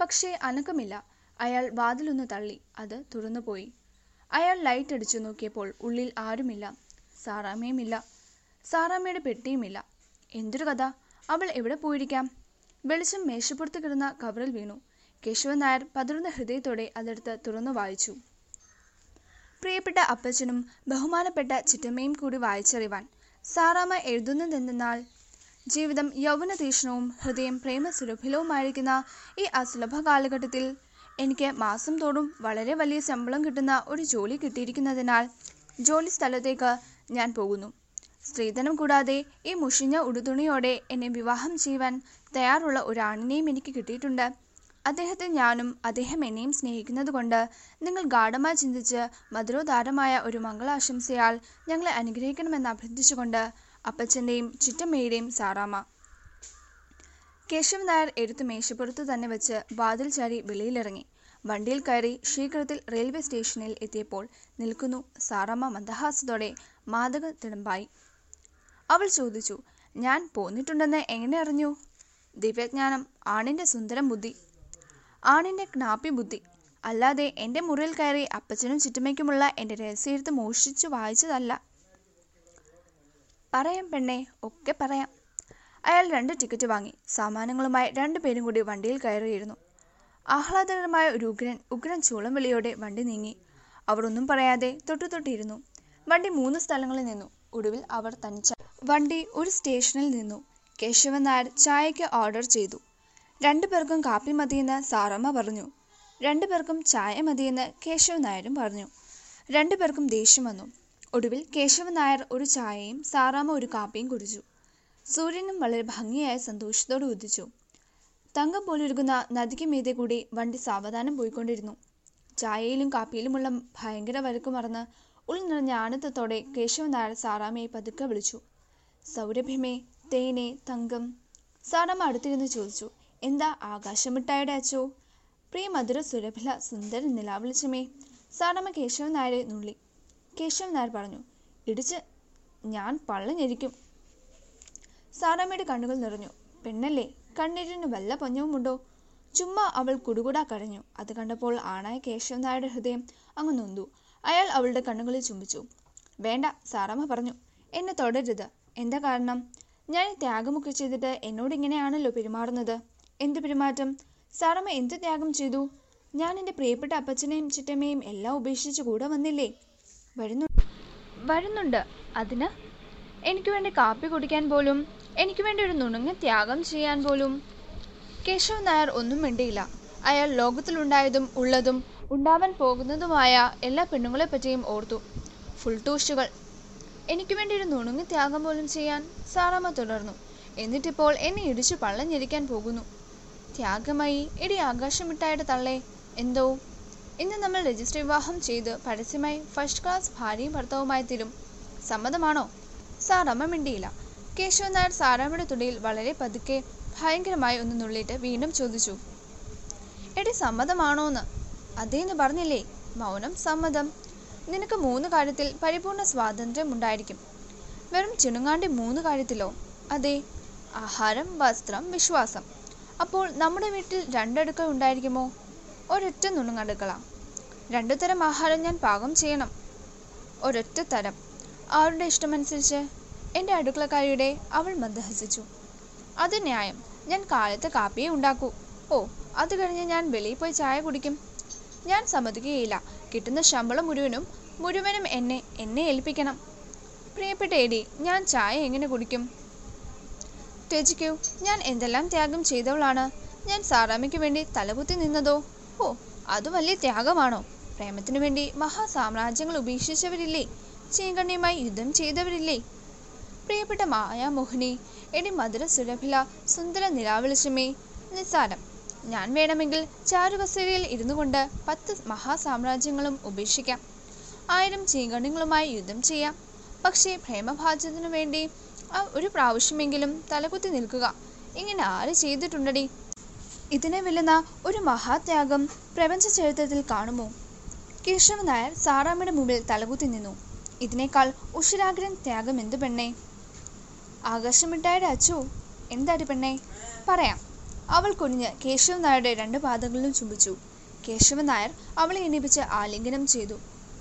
പക്ഷേ അനക്കമില്ല. അയാൾ വാതിലൊന്ന് തള്ളി. അത് തുറന്നുപോയി. അയാൾ ലൈറ്റ് അടിച്ചു നോക്കിയപ്പോൾ ഉള്ളിൽ ആരുമില്ല. സാറാമ്മയുമില്ല സാറാമ്മയുടെ പെട്ടിയുമില്ല. എന്തൊരു കഥ. അവൾ എവിടെ പോയിരിക്കാം? വെളിച്ചം മേശപ്പുറത്ത് കിടന്ന കവറിൽ വീണു. കേശവൻ നായർ പതറുന്ന ഹൃദയത്തോടെ അതെടുത്ത് തുറന്നു വായിച്ചു. പ്രിയപ്പെട്ട അപ്പച്ചനും ബഹുമാനപ്പെട്ട ചിറ്റമ്മയും കൂടി വായിച്ചറിവാൻ സാറാമ്മ എഴുതുന്നതെന്തെന്നാൽ ജീവിതം യൗവന തീക്ഷ്ണവും ഹൃദയം പ്രേമസുലഭിലവുമായിരിക്കുന്ന ഈ അസുലഭ കാലഘട്ടത്തിൽ എനിക്ക് മാസം തോറും വളരെ വലിയ ശമ്പളം കിട്ടുന്ന ഒരു ജോലി കിട്ടിയിരിക്കുന്നതിനാൽ ജോലി സ്ഥലത്തേക്ക് ഞാൻ പോകുന്നു. സ്ത്രീധനം കൂടാതെ ഈ മുഷിഞ്ഞ ഉടുതുണിയോടെ എന്നെ വിവാഹം ചെയ്യുവാൻ തയ്യാറുള്ള ഒരാണിനെയും എനിക്ക് കിട്ടിയിട്ടുണ്ട്. അദ്ദേഹത്തെ ഞാനും അദ്ദേഹം എന്നെയും സ്നേഹിക്കുന്നതുകൊണ്ട് നിങ്ങൾ ഗാഠമായി ചിന്തിച്ച് മധുരോദാരമായ ഒരു മംഗളാശംസയാൽ ഞങ്ങളെ അനുഗ്രഹിക്കണമെന്ന് അഭ്യർത്ഥിച്ചുകൊണ്ട് അപ്പച്ചന്റെയും ചുറ്റമ്മയുടെയും സാറാമ്മ. കേശവൻ നായർ എടുത്ത് മേശപ്പുറത്ത് തന്നെ വെച്ച് വാതിൽ ചാരി വെളിയിലിറങ്ങി. വണ്ടിയിൽ കയറി ശീഘ്രത്തിൽ റെയിൽവേ സ്റ്റേഷനിൽ എത്തിയപ്പോൾ നിൽക്കുന്നു സാറാമ്മ മന്ദഹാസത്തോടെ മാതക തിടമ്പായി. അവൾ ചോദിച്ചു ഞാൻ പോന്നിട്ടുണ്ടെന്ന് എങ്ങനെ അറിഞ്ഞു? ദിവ്യജ്ഞാനം ആണിന്റെ സുന്ദരം ബുദ്ധി. ആണിന്റെ ക്നാപ്പി ബുദ്ധി. അല്ലാതെ എന്റെ മുറിയിൽ കയറി അപ്പച്ചനും ചുറ്റുമയ്ക്കുമുള്ള എന്റെ രഹസ്യത്ത് മോഷിച്ചു വായിച്ചതല്ല. പറയാം പെണ്ണെ ഒക്കെ പറയാം. അയാൾ രണ്ട് ടിക്കറ്റ് വാങ്ങി. സാമാനങ്ങളുമായി രണ്ടുപേരും കൂടി വണ്ടിയിൽ കയറിയിരുന്നു. ആഹ്ലാദകരമായ ഒരു ഉഗ്രൻ ഉഗ്രൻ ചൂളം വിളിയോടെ വണ്ടി നീങ്ങി. അവർ ഒന്നും പറയാതെ തൊട്ടു തൊട്ടിരുന്നു വണ്ടി മൂന്ന് സ്ഥലങ്ങളിൽ നിന്നു. ഒടുവിൽ അവർ തനിച്ച വണ്ടി ഒരു സ്റ്റേഷനിൽ നിന്നു. കേശവൻ നായർ ചായയ്ക്ക് ഓർഡർ ചെയ്തു. രണ്ടു പേർക്കും കാപ്പി മതിയെന്ന് സാറമ്മ പറഞ്ഞു. രണ്ടു പേർക്കും ചായ മതിയെന്ന് കേശവൻ നായരും പറഞ്ഞു. രണ്ടു പേർക്കും ദേഷ്യം വന്നു. ഒടുവിൽ കേശവൻ നായർ ഒരു ചായയും സാറാമ്മ ഒരു കാപ്പിയും കുടിച്ചു. സൂര്യനും വളരെ ഭംഗിയായ സന്തോഷത്തോടെ ഉദിച്ചു. തങ്കം പോലൊരുകുന്ന നദിക്ക് മീതെ കൂടി വണ്ടി സാവധാനം പോയിക്കൊണ്ടിരുന്നു. ചായയിലും കാപ്പിയിലുമുള്ള ഭയങ്കര വരക്കു മറന്ന് ഉൾനിറഞ്ഞ ആനന്ദത്തോടെ കേശവനായർ സാറാമ്മയെ പതുക്കെ വിളിച്ചു. സൗരഭ്യമേ തേനെ തങ്കം സാറാമ്മ അടുത്തിരുന്ന് ചോദിച്ചു. എന്താ ആകാശമിട്ടായുടെ അച്ചോ? പ്രിയ മധുര സുരഭില സുന്ദര നിലാവിളിച്ചമേ സാറാമ്മ കേശവൻ നായരെ നുള്ളി. കേശവൻ നായർ പറഞ്ഞു ഇടിച്ച് ഞാൻ പള്ളഞ്ഞിരിക്കും. സാറാമ്മയുടെ കണ്ണുകൾ നിറഞ്ഞു. പെണ്ണല്ലേ കണ്ണീരിന് വല്ല പൊഞ്ഞവുമുണ്ടോ? ചുമ്മാ അവൾ കുടുകുടാ കരഞ്ഞു. അത് കണ്ടപ്പോൾ ആണായ കേശവൻ നായരുടെ ഹൃദയം അങ്ങ് നൊന്തു. അയാൾ അവളുടെ കണ്ണുകളിൽ ചുംബിച്ചു. വേണ്ട സാറാമ്മ പറഞ്ഞു. എന്നെ തുടരുത്. എന്താ കാരണം? ഞാൻ ത്യാഗമൊക്കെ ചെയ്തിട്ട് എന്നോട് ഇങ്ങനെയാണല്ലോ പെരുമാറുന്നത്. എന്ത് പെരുമാറ്റം? സാറമ്മ എന്ത് ത്യാഗം ചെയ്തു? ഞാൻ എന്റെ പ്രിയപ്പെട്ട അപ്പച്ചനെയും ചിറ്റമ്മയും എല്ലാം ഉപേക്ഷിച്ച് കൂടെ വന്നില്ലേ? വരുന്നു വരുന്നുണ്ട്. അതിന്? എനിക്ക് വേണ്ടി കാപ്പി കുടിക്കാൻ പോലും എനിക്ക് വേണ്ടി ഒരു നുണുങ്ങ ത്യാഗം ചെയ്യാൻ പോലും. കേശവൻ നായർ ഒന്നും മിണ്ടിയില്ല. അയാൾ ലോകത്തിലുണ്ടായതും ഉള്ളതും ഉണ്ടാവാൻ പോകുന്നതുമായ എല്ലാ പെണ്ണുങ്ങളെ പറ്റിയും ഓർത്തു. ഫുൾ ടൂഷുകൾ എനിക്ക് വേണ്ടി ഒരു നുണുങ്ങി ത്യാഗം പോലും ചെയ്യാൻ സാറാമ്മ തുടർന്നു. എന്നിട്ടിപ്പോൾ എന്നെ ഇടിച്ചു പള്ളഞ്ഞിരിക്കാൻ പോകുന്നു. ത്യാഗമായി ഇടി ആകാശം വിട്ടായിട്ട് തള്ളേ എന്തോ? ഇന്ന് നമ്മൾ രജിസ്റ്റർ വിവാഹം ചെയ്ത് പരസ്യമായി ഫസ്റ്റ് ക്ലാസ് ഭാര്യയും ഭർത്താവുമായി തീരും. സമ്മതമാണോ? സാറമ്മ മിണ്ടിയില്ല. കേശവൻ നായർ സാറാമ്മയുടെ തുടിയിൽ വളരെ പതുക്കെ ഭയങ്കരമായി ഒന്ന് നുള്ളിയിട്ട് വീണ്ടും ചോദിച്ചു. എടി സമ്മതമാണോന്ന്? അതേന്ന് പറഞ്ഞില്ലേ? മൗനം സമ്മതം. നിനക്ക് മൂന്ന് കാര്യത്തിൽ പരിപൂർണ സ്വാതന്ത്ര്യം ഉണ്ടായിരിക്കും. വെറും ചുണുങ്ങാണ്ടി മൂന്ന് കാര്യത്തിലോ? അതെ ആഹാരം വസ്ത്രം വിശ്വാസം. അപ്പോൾ നമ്മുടെ വീട്ടിൽ രണ്ടടുക്കൾ ഉണ്ടായിരിക്കുമോ? ഒരൊറ്റ നുണുങ്ങടുക്കള. രണ്ടു തരം ആഹാരം ഞാൻ പാകം ചെയ്യണം. ഒരൊറ്റ തരം. ആരുടെ ഇഷ്ടമനുസരിച്ച്? എന്റെ അടുക്കളക്കാരിയുടെ അവൾ മന്ദഹസിച്ചു അത് ന്യായം. ഞാൻ കാലത്ത് കാപ്പിയെ ഉണ്ടാക്കൂ. ഓ അത് കഴിഞ്ഞ് ഞാൻ വെളിയിൽ പോയി ചായ കുടിക്കും. ഞാൻ സമ്മതിക്കുകയില്ല. കിട്ടുന്ന ശമ്പളം മുഴുവനും മുഴുവനും എന്നെ എന്നെ ഏൽപ്പിക്കണം. പ്രിയപ്പെട്ട എടി ഞാൻ ചായ എങ്ങനെ കുടിക്കും? ത്യജിക്കൂ ഞാൻ എന്തെല്ലാം ത്യാഗം ചെയ്തവളാണ്? ഞാൻ സാറാമയ്ക്ക് വേണ്ടി തലകുത്തി നിന്നതോ? ഓ അത് വലിയ ത്യാഗമാണോ? പ്രേമത്തിനു വേണ്ടി മഹാസാമ്രാജ്യങ്ങൾ ഉപേക്ഷിച്ചവരില്ലേ? ചീങ്കണ്ണിയുമായി യുദ്ധം ചെയ്തവരില്ലേ? പ്രിയപ്പെട്ട മായാമോഹിനി എടി മധുര സുരഭില സുന്ദര നിലാവിളിച്ചമേ നിസ്സാരം. ഞാൻ വേണമെങ്കിൽ ചാരുകസേരയിൽ ഇരുന്നു കൊണ്ട് പത്ത് മഹാസാമ്രാജ്യങ്ങളും ഉപേക്ഷിക്കാം. ആയിരം ചീങ്കണ്ണുങ്ങളുമായി യുദ്ധം ചെയ്യാം. പക്ഷേ പ്രേമഭാജ്യത്തിനു വേണ്ടി ഒരു പ്രാവശ്യമെങ്കിലും തലകുത്തി നിൽക്കുക. ഇങ്ങനെ ആര് ചെയ്തിട്ടുണ്ടടി? ഇതിനെ വെല്ലുന്ന ഒരു മഹാത്യാഗം പ്രപഞ്ച ചരിത്രത്തിൽ കാണുമോ? കേശവ നായർ സാറാമ്മയുടെ മുമ്പിൽ തലകുത്തി നിന്നു. ഇതിനേക്കാൾ ഉഷിരാഗ്രൻ ത്യാഗം എന്തു പെണ്ണേ? ആകാശമിട്ടായുടെ അച്ചു? എന്താടി പെണ്ണേ? പറയാം. അവൾ കുനിഞ്ഞ് കേശവ നായരുടെ രണ്ട് പാദങ്ങളിലും ചുംബിച്ചു. കേശവ നായർ അവളെ എണീപ്പിച്ച് ആലിംഗനം ചെയ്തു.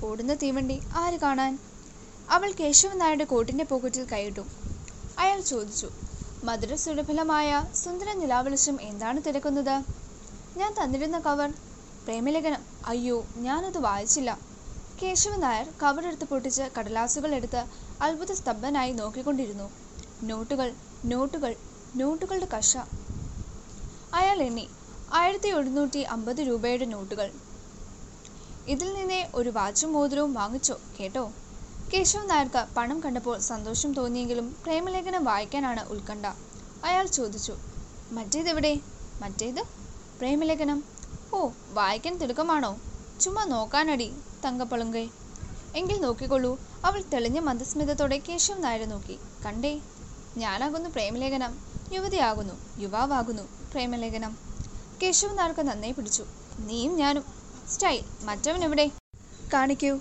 ഓടുന്ന തീവണ്ടി ആര് കാണാൻ? അവൾ കേശവ നായരുടെ കോട്ടിന്റെ പോക്കറ്റിൽ കൈയിട്ടു. അയാൾ ചോദിച്ചു മധുര സുലഭലമായ സുന്ദര നിലാവെളിച്ചം എന്താണ് തിരക്കുന്നത്? ഞാൻ തന്നിരുന്ന കവർ? പ്രേമലേഖനം. അയ്യോ ഞാനത് വായിച്ചില്ല. കേശവ നായർ കവർ എടുത്ത് പൊട്ടിച്ച് കടലാസുകൾ എടുത്ത് അത്ഭുത സ്തബ്ധനായി നോക്കിക്കൊണ്ടിരുന്നു. നോട്ടുകൾ നോട്ടുകൾ നോട്ടുകളുടെ കഷ. അയാൾ എണ്ണി. ആയിരത്തി എഴുന്നൂറ്റി അമ്പത് രൂപയുടെ നോട്ടുകൾ. ഇതിൽ നിന്നേ ഒരു വാച്ചും മോതിരവും വാങ്ങിച്ചോ? കേട്ടോ. കേശവൻ നായർക്ക് പണം കണ്ടപ്പോൾ സന്തോഷം തോന്നിയെങ്കിലും പ്രേമലേഖനം വായിക്കാനാണ് ഉത്കണ്ഠ. അയാൾ ചോദിച്ചു മറ്റേതെവിടെ? മറ്റേത്? പ്രേമലേഖനം? ഓ വായിക്കാൻ തിടുക്കമാണോ? ചുമ്മാ നോക്കാനടി തങ്കപ്പളുങ്കേ. എങ്കിൽ നോക്കിക്കൊള്ളൂ. അവൾ തെളിഞ്ഞ മന്ദസ്മിതത്തോടെ കേശവൻ നായരെ നോക്കി. കണ്ടേ ഞാനാകുന്നു പ്രേമലേഖനം. യുവതിയാകുന്നു യുവാവാകുന്നു. പ്രേമലേഖനം. കേശവൻ നാൾക്ക് നന്നായി പിടിച്ചു. നീയും ഞാനും. സ്റ്റൈൽ മറ്റവൻ എവിടെ? കാണിക്കൂ.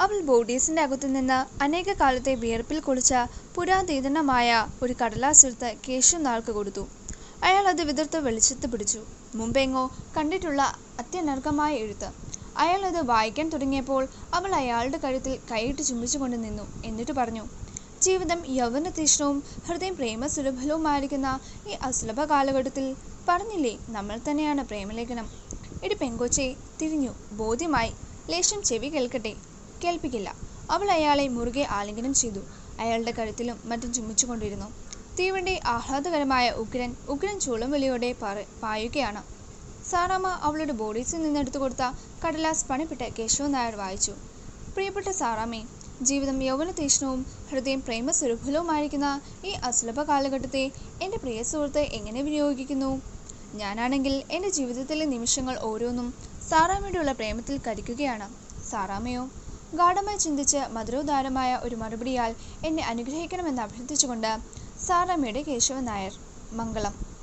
അവൾ ബോഡീസിന്റെ അകത്തു നിന്ന് അനേക കാലത്തെ വിയർപ്പിൽ കുളിച്ച പുരാതീതനമായ ഒരു കടലാസെടുത്ത് കേശു നാൾക്ക് കൊടുത്തു. അയാൾ അത് വിതിർത്ത് വെളിച്ചത്ത് പിടിച്ചു. മുമ്പെങ്ങോ കണ്ടിട്ടുള്ള അത്യനർഘമായ എഴുത്ത്. അയാൾ അത് വായിക്കാൻ തുടങ്ങിയപ്പോൾ അവൾ അയാളുടെ കഴുത്തിൽ കൈയിട്ട് ചുംബിച്ചുകൊണ്ട് നിന്നു. എന്നിട്ട് പറഞ്ഞു ജീവിതം യൗവന തീഷ്ണവും ഹൃദയം പ്രേമസുലഭലവുമായിരിക്കുന്ന ഈ അസുലഭ കാലഘട്ടത്തിൽ പറഞ്ഞില്ലേ നമ്മൾ തന്നെയാണ് പ്രേമലേഖനം. ഇടി പെങ്കോച്ചെ തിരിഞ്ഞു. ബോധ്യമായി. ലേശം ചെവി കേൾക്കട്ടെ. കേൾപ്പിക്കില്ല. അവൾ അയാളെ മുറുകെ ആലിംഗനം ചെയ്തു. അയാളുടെ കഴുത്തിലും മറ്റും ചുമ്മിച്ചുകൊണ്ടിരുന്നു തീവണ്ടി ആഹ്ലാദകരമായ ഉഗ്രൻ ഉഗ്രൻ ചൂളം വിളിയോടെ പായുകയാണ്. സാറാമ്മ അവളുടെ ബോഡീസിൽ നിന്നെടുത്തു കൊടുത്ത കടലാസ് പണിപ്പെട്ട് കേശവൻ നായർ വായിച്ചു. പ്രിയപ്പെട്ട സാറാമ്മേ ജീവിതം യൗവന തീഷ്ണവും ഹൃദയം പ്രേമസുരഭുലവുമായിരിക്കുന്ന ഈ അസുലഭ കാലഘട്ടത്തെ എന്റെ പ്രിയ സുഹൃത്ത് എങ്ങനെ വിനിയോഗിക്കുന്നു? ഞാനാണെങ്കിൽ എന്റെ ജീവിതത്തിലെ നിമിഷങ്ങൾ ഓരോന്നും സാറാമ്മയോടുള്ള പ്രേമത്തിൽ കരിക്കുകയാണ് സാറാമ്മയോ ഗാഠമായി ചിന്തിച്ച് മധുരോദാരമായ ഒരു മറുപടിയാൽ എന്നെ അനുഗ്രഹിക്കണമെന്ന് അഭ്യർത്ഥിച്ചുകൊണ്ട് സാറാമ്മയുടെ കേശവൻ നായർ മംഗളം.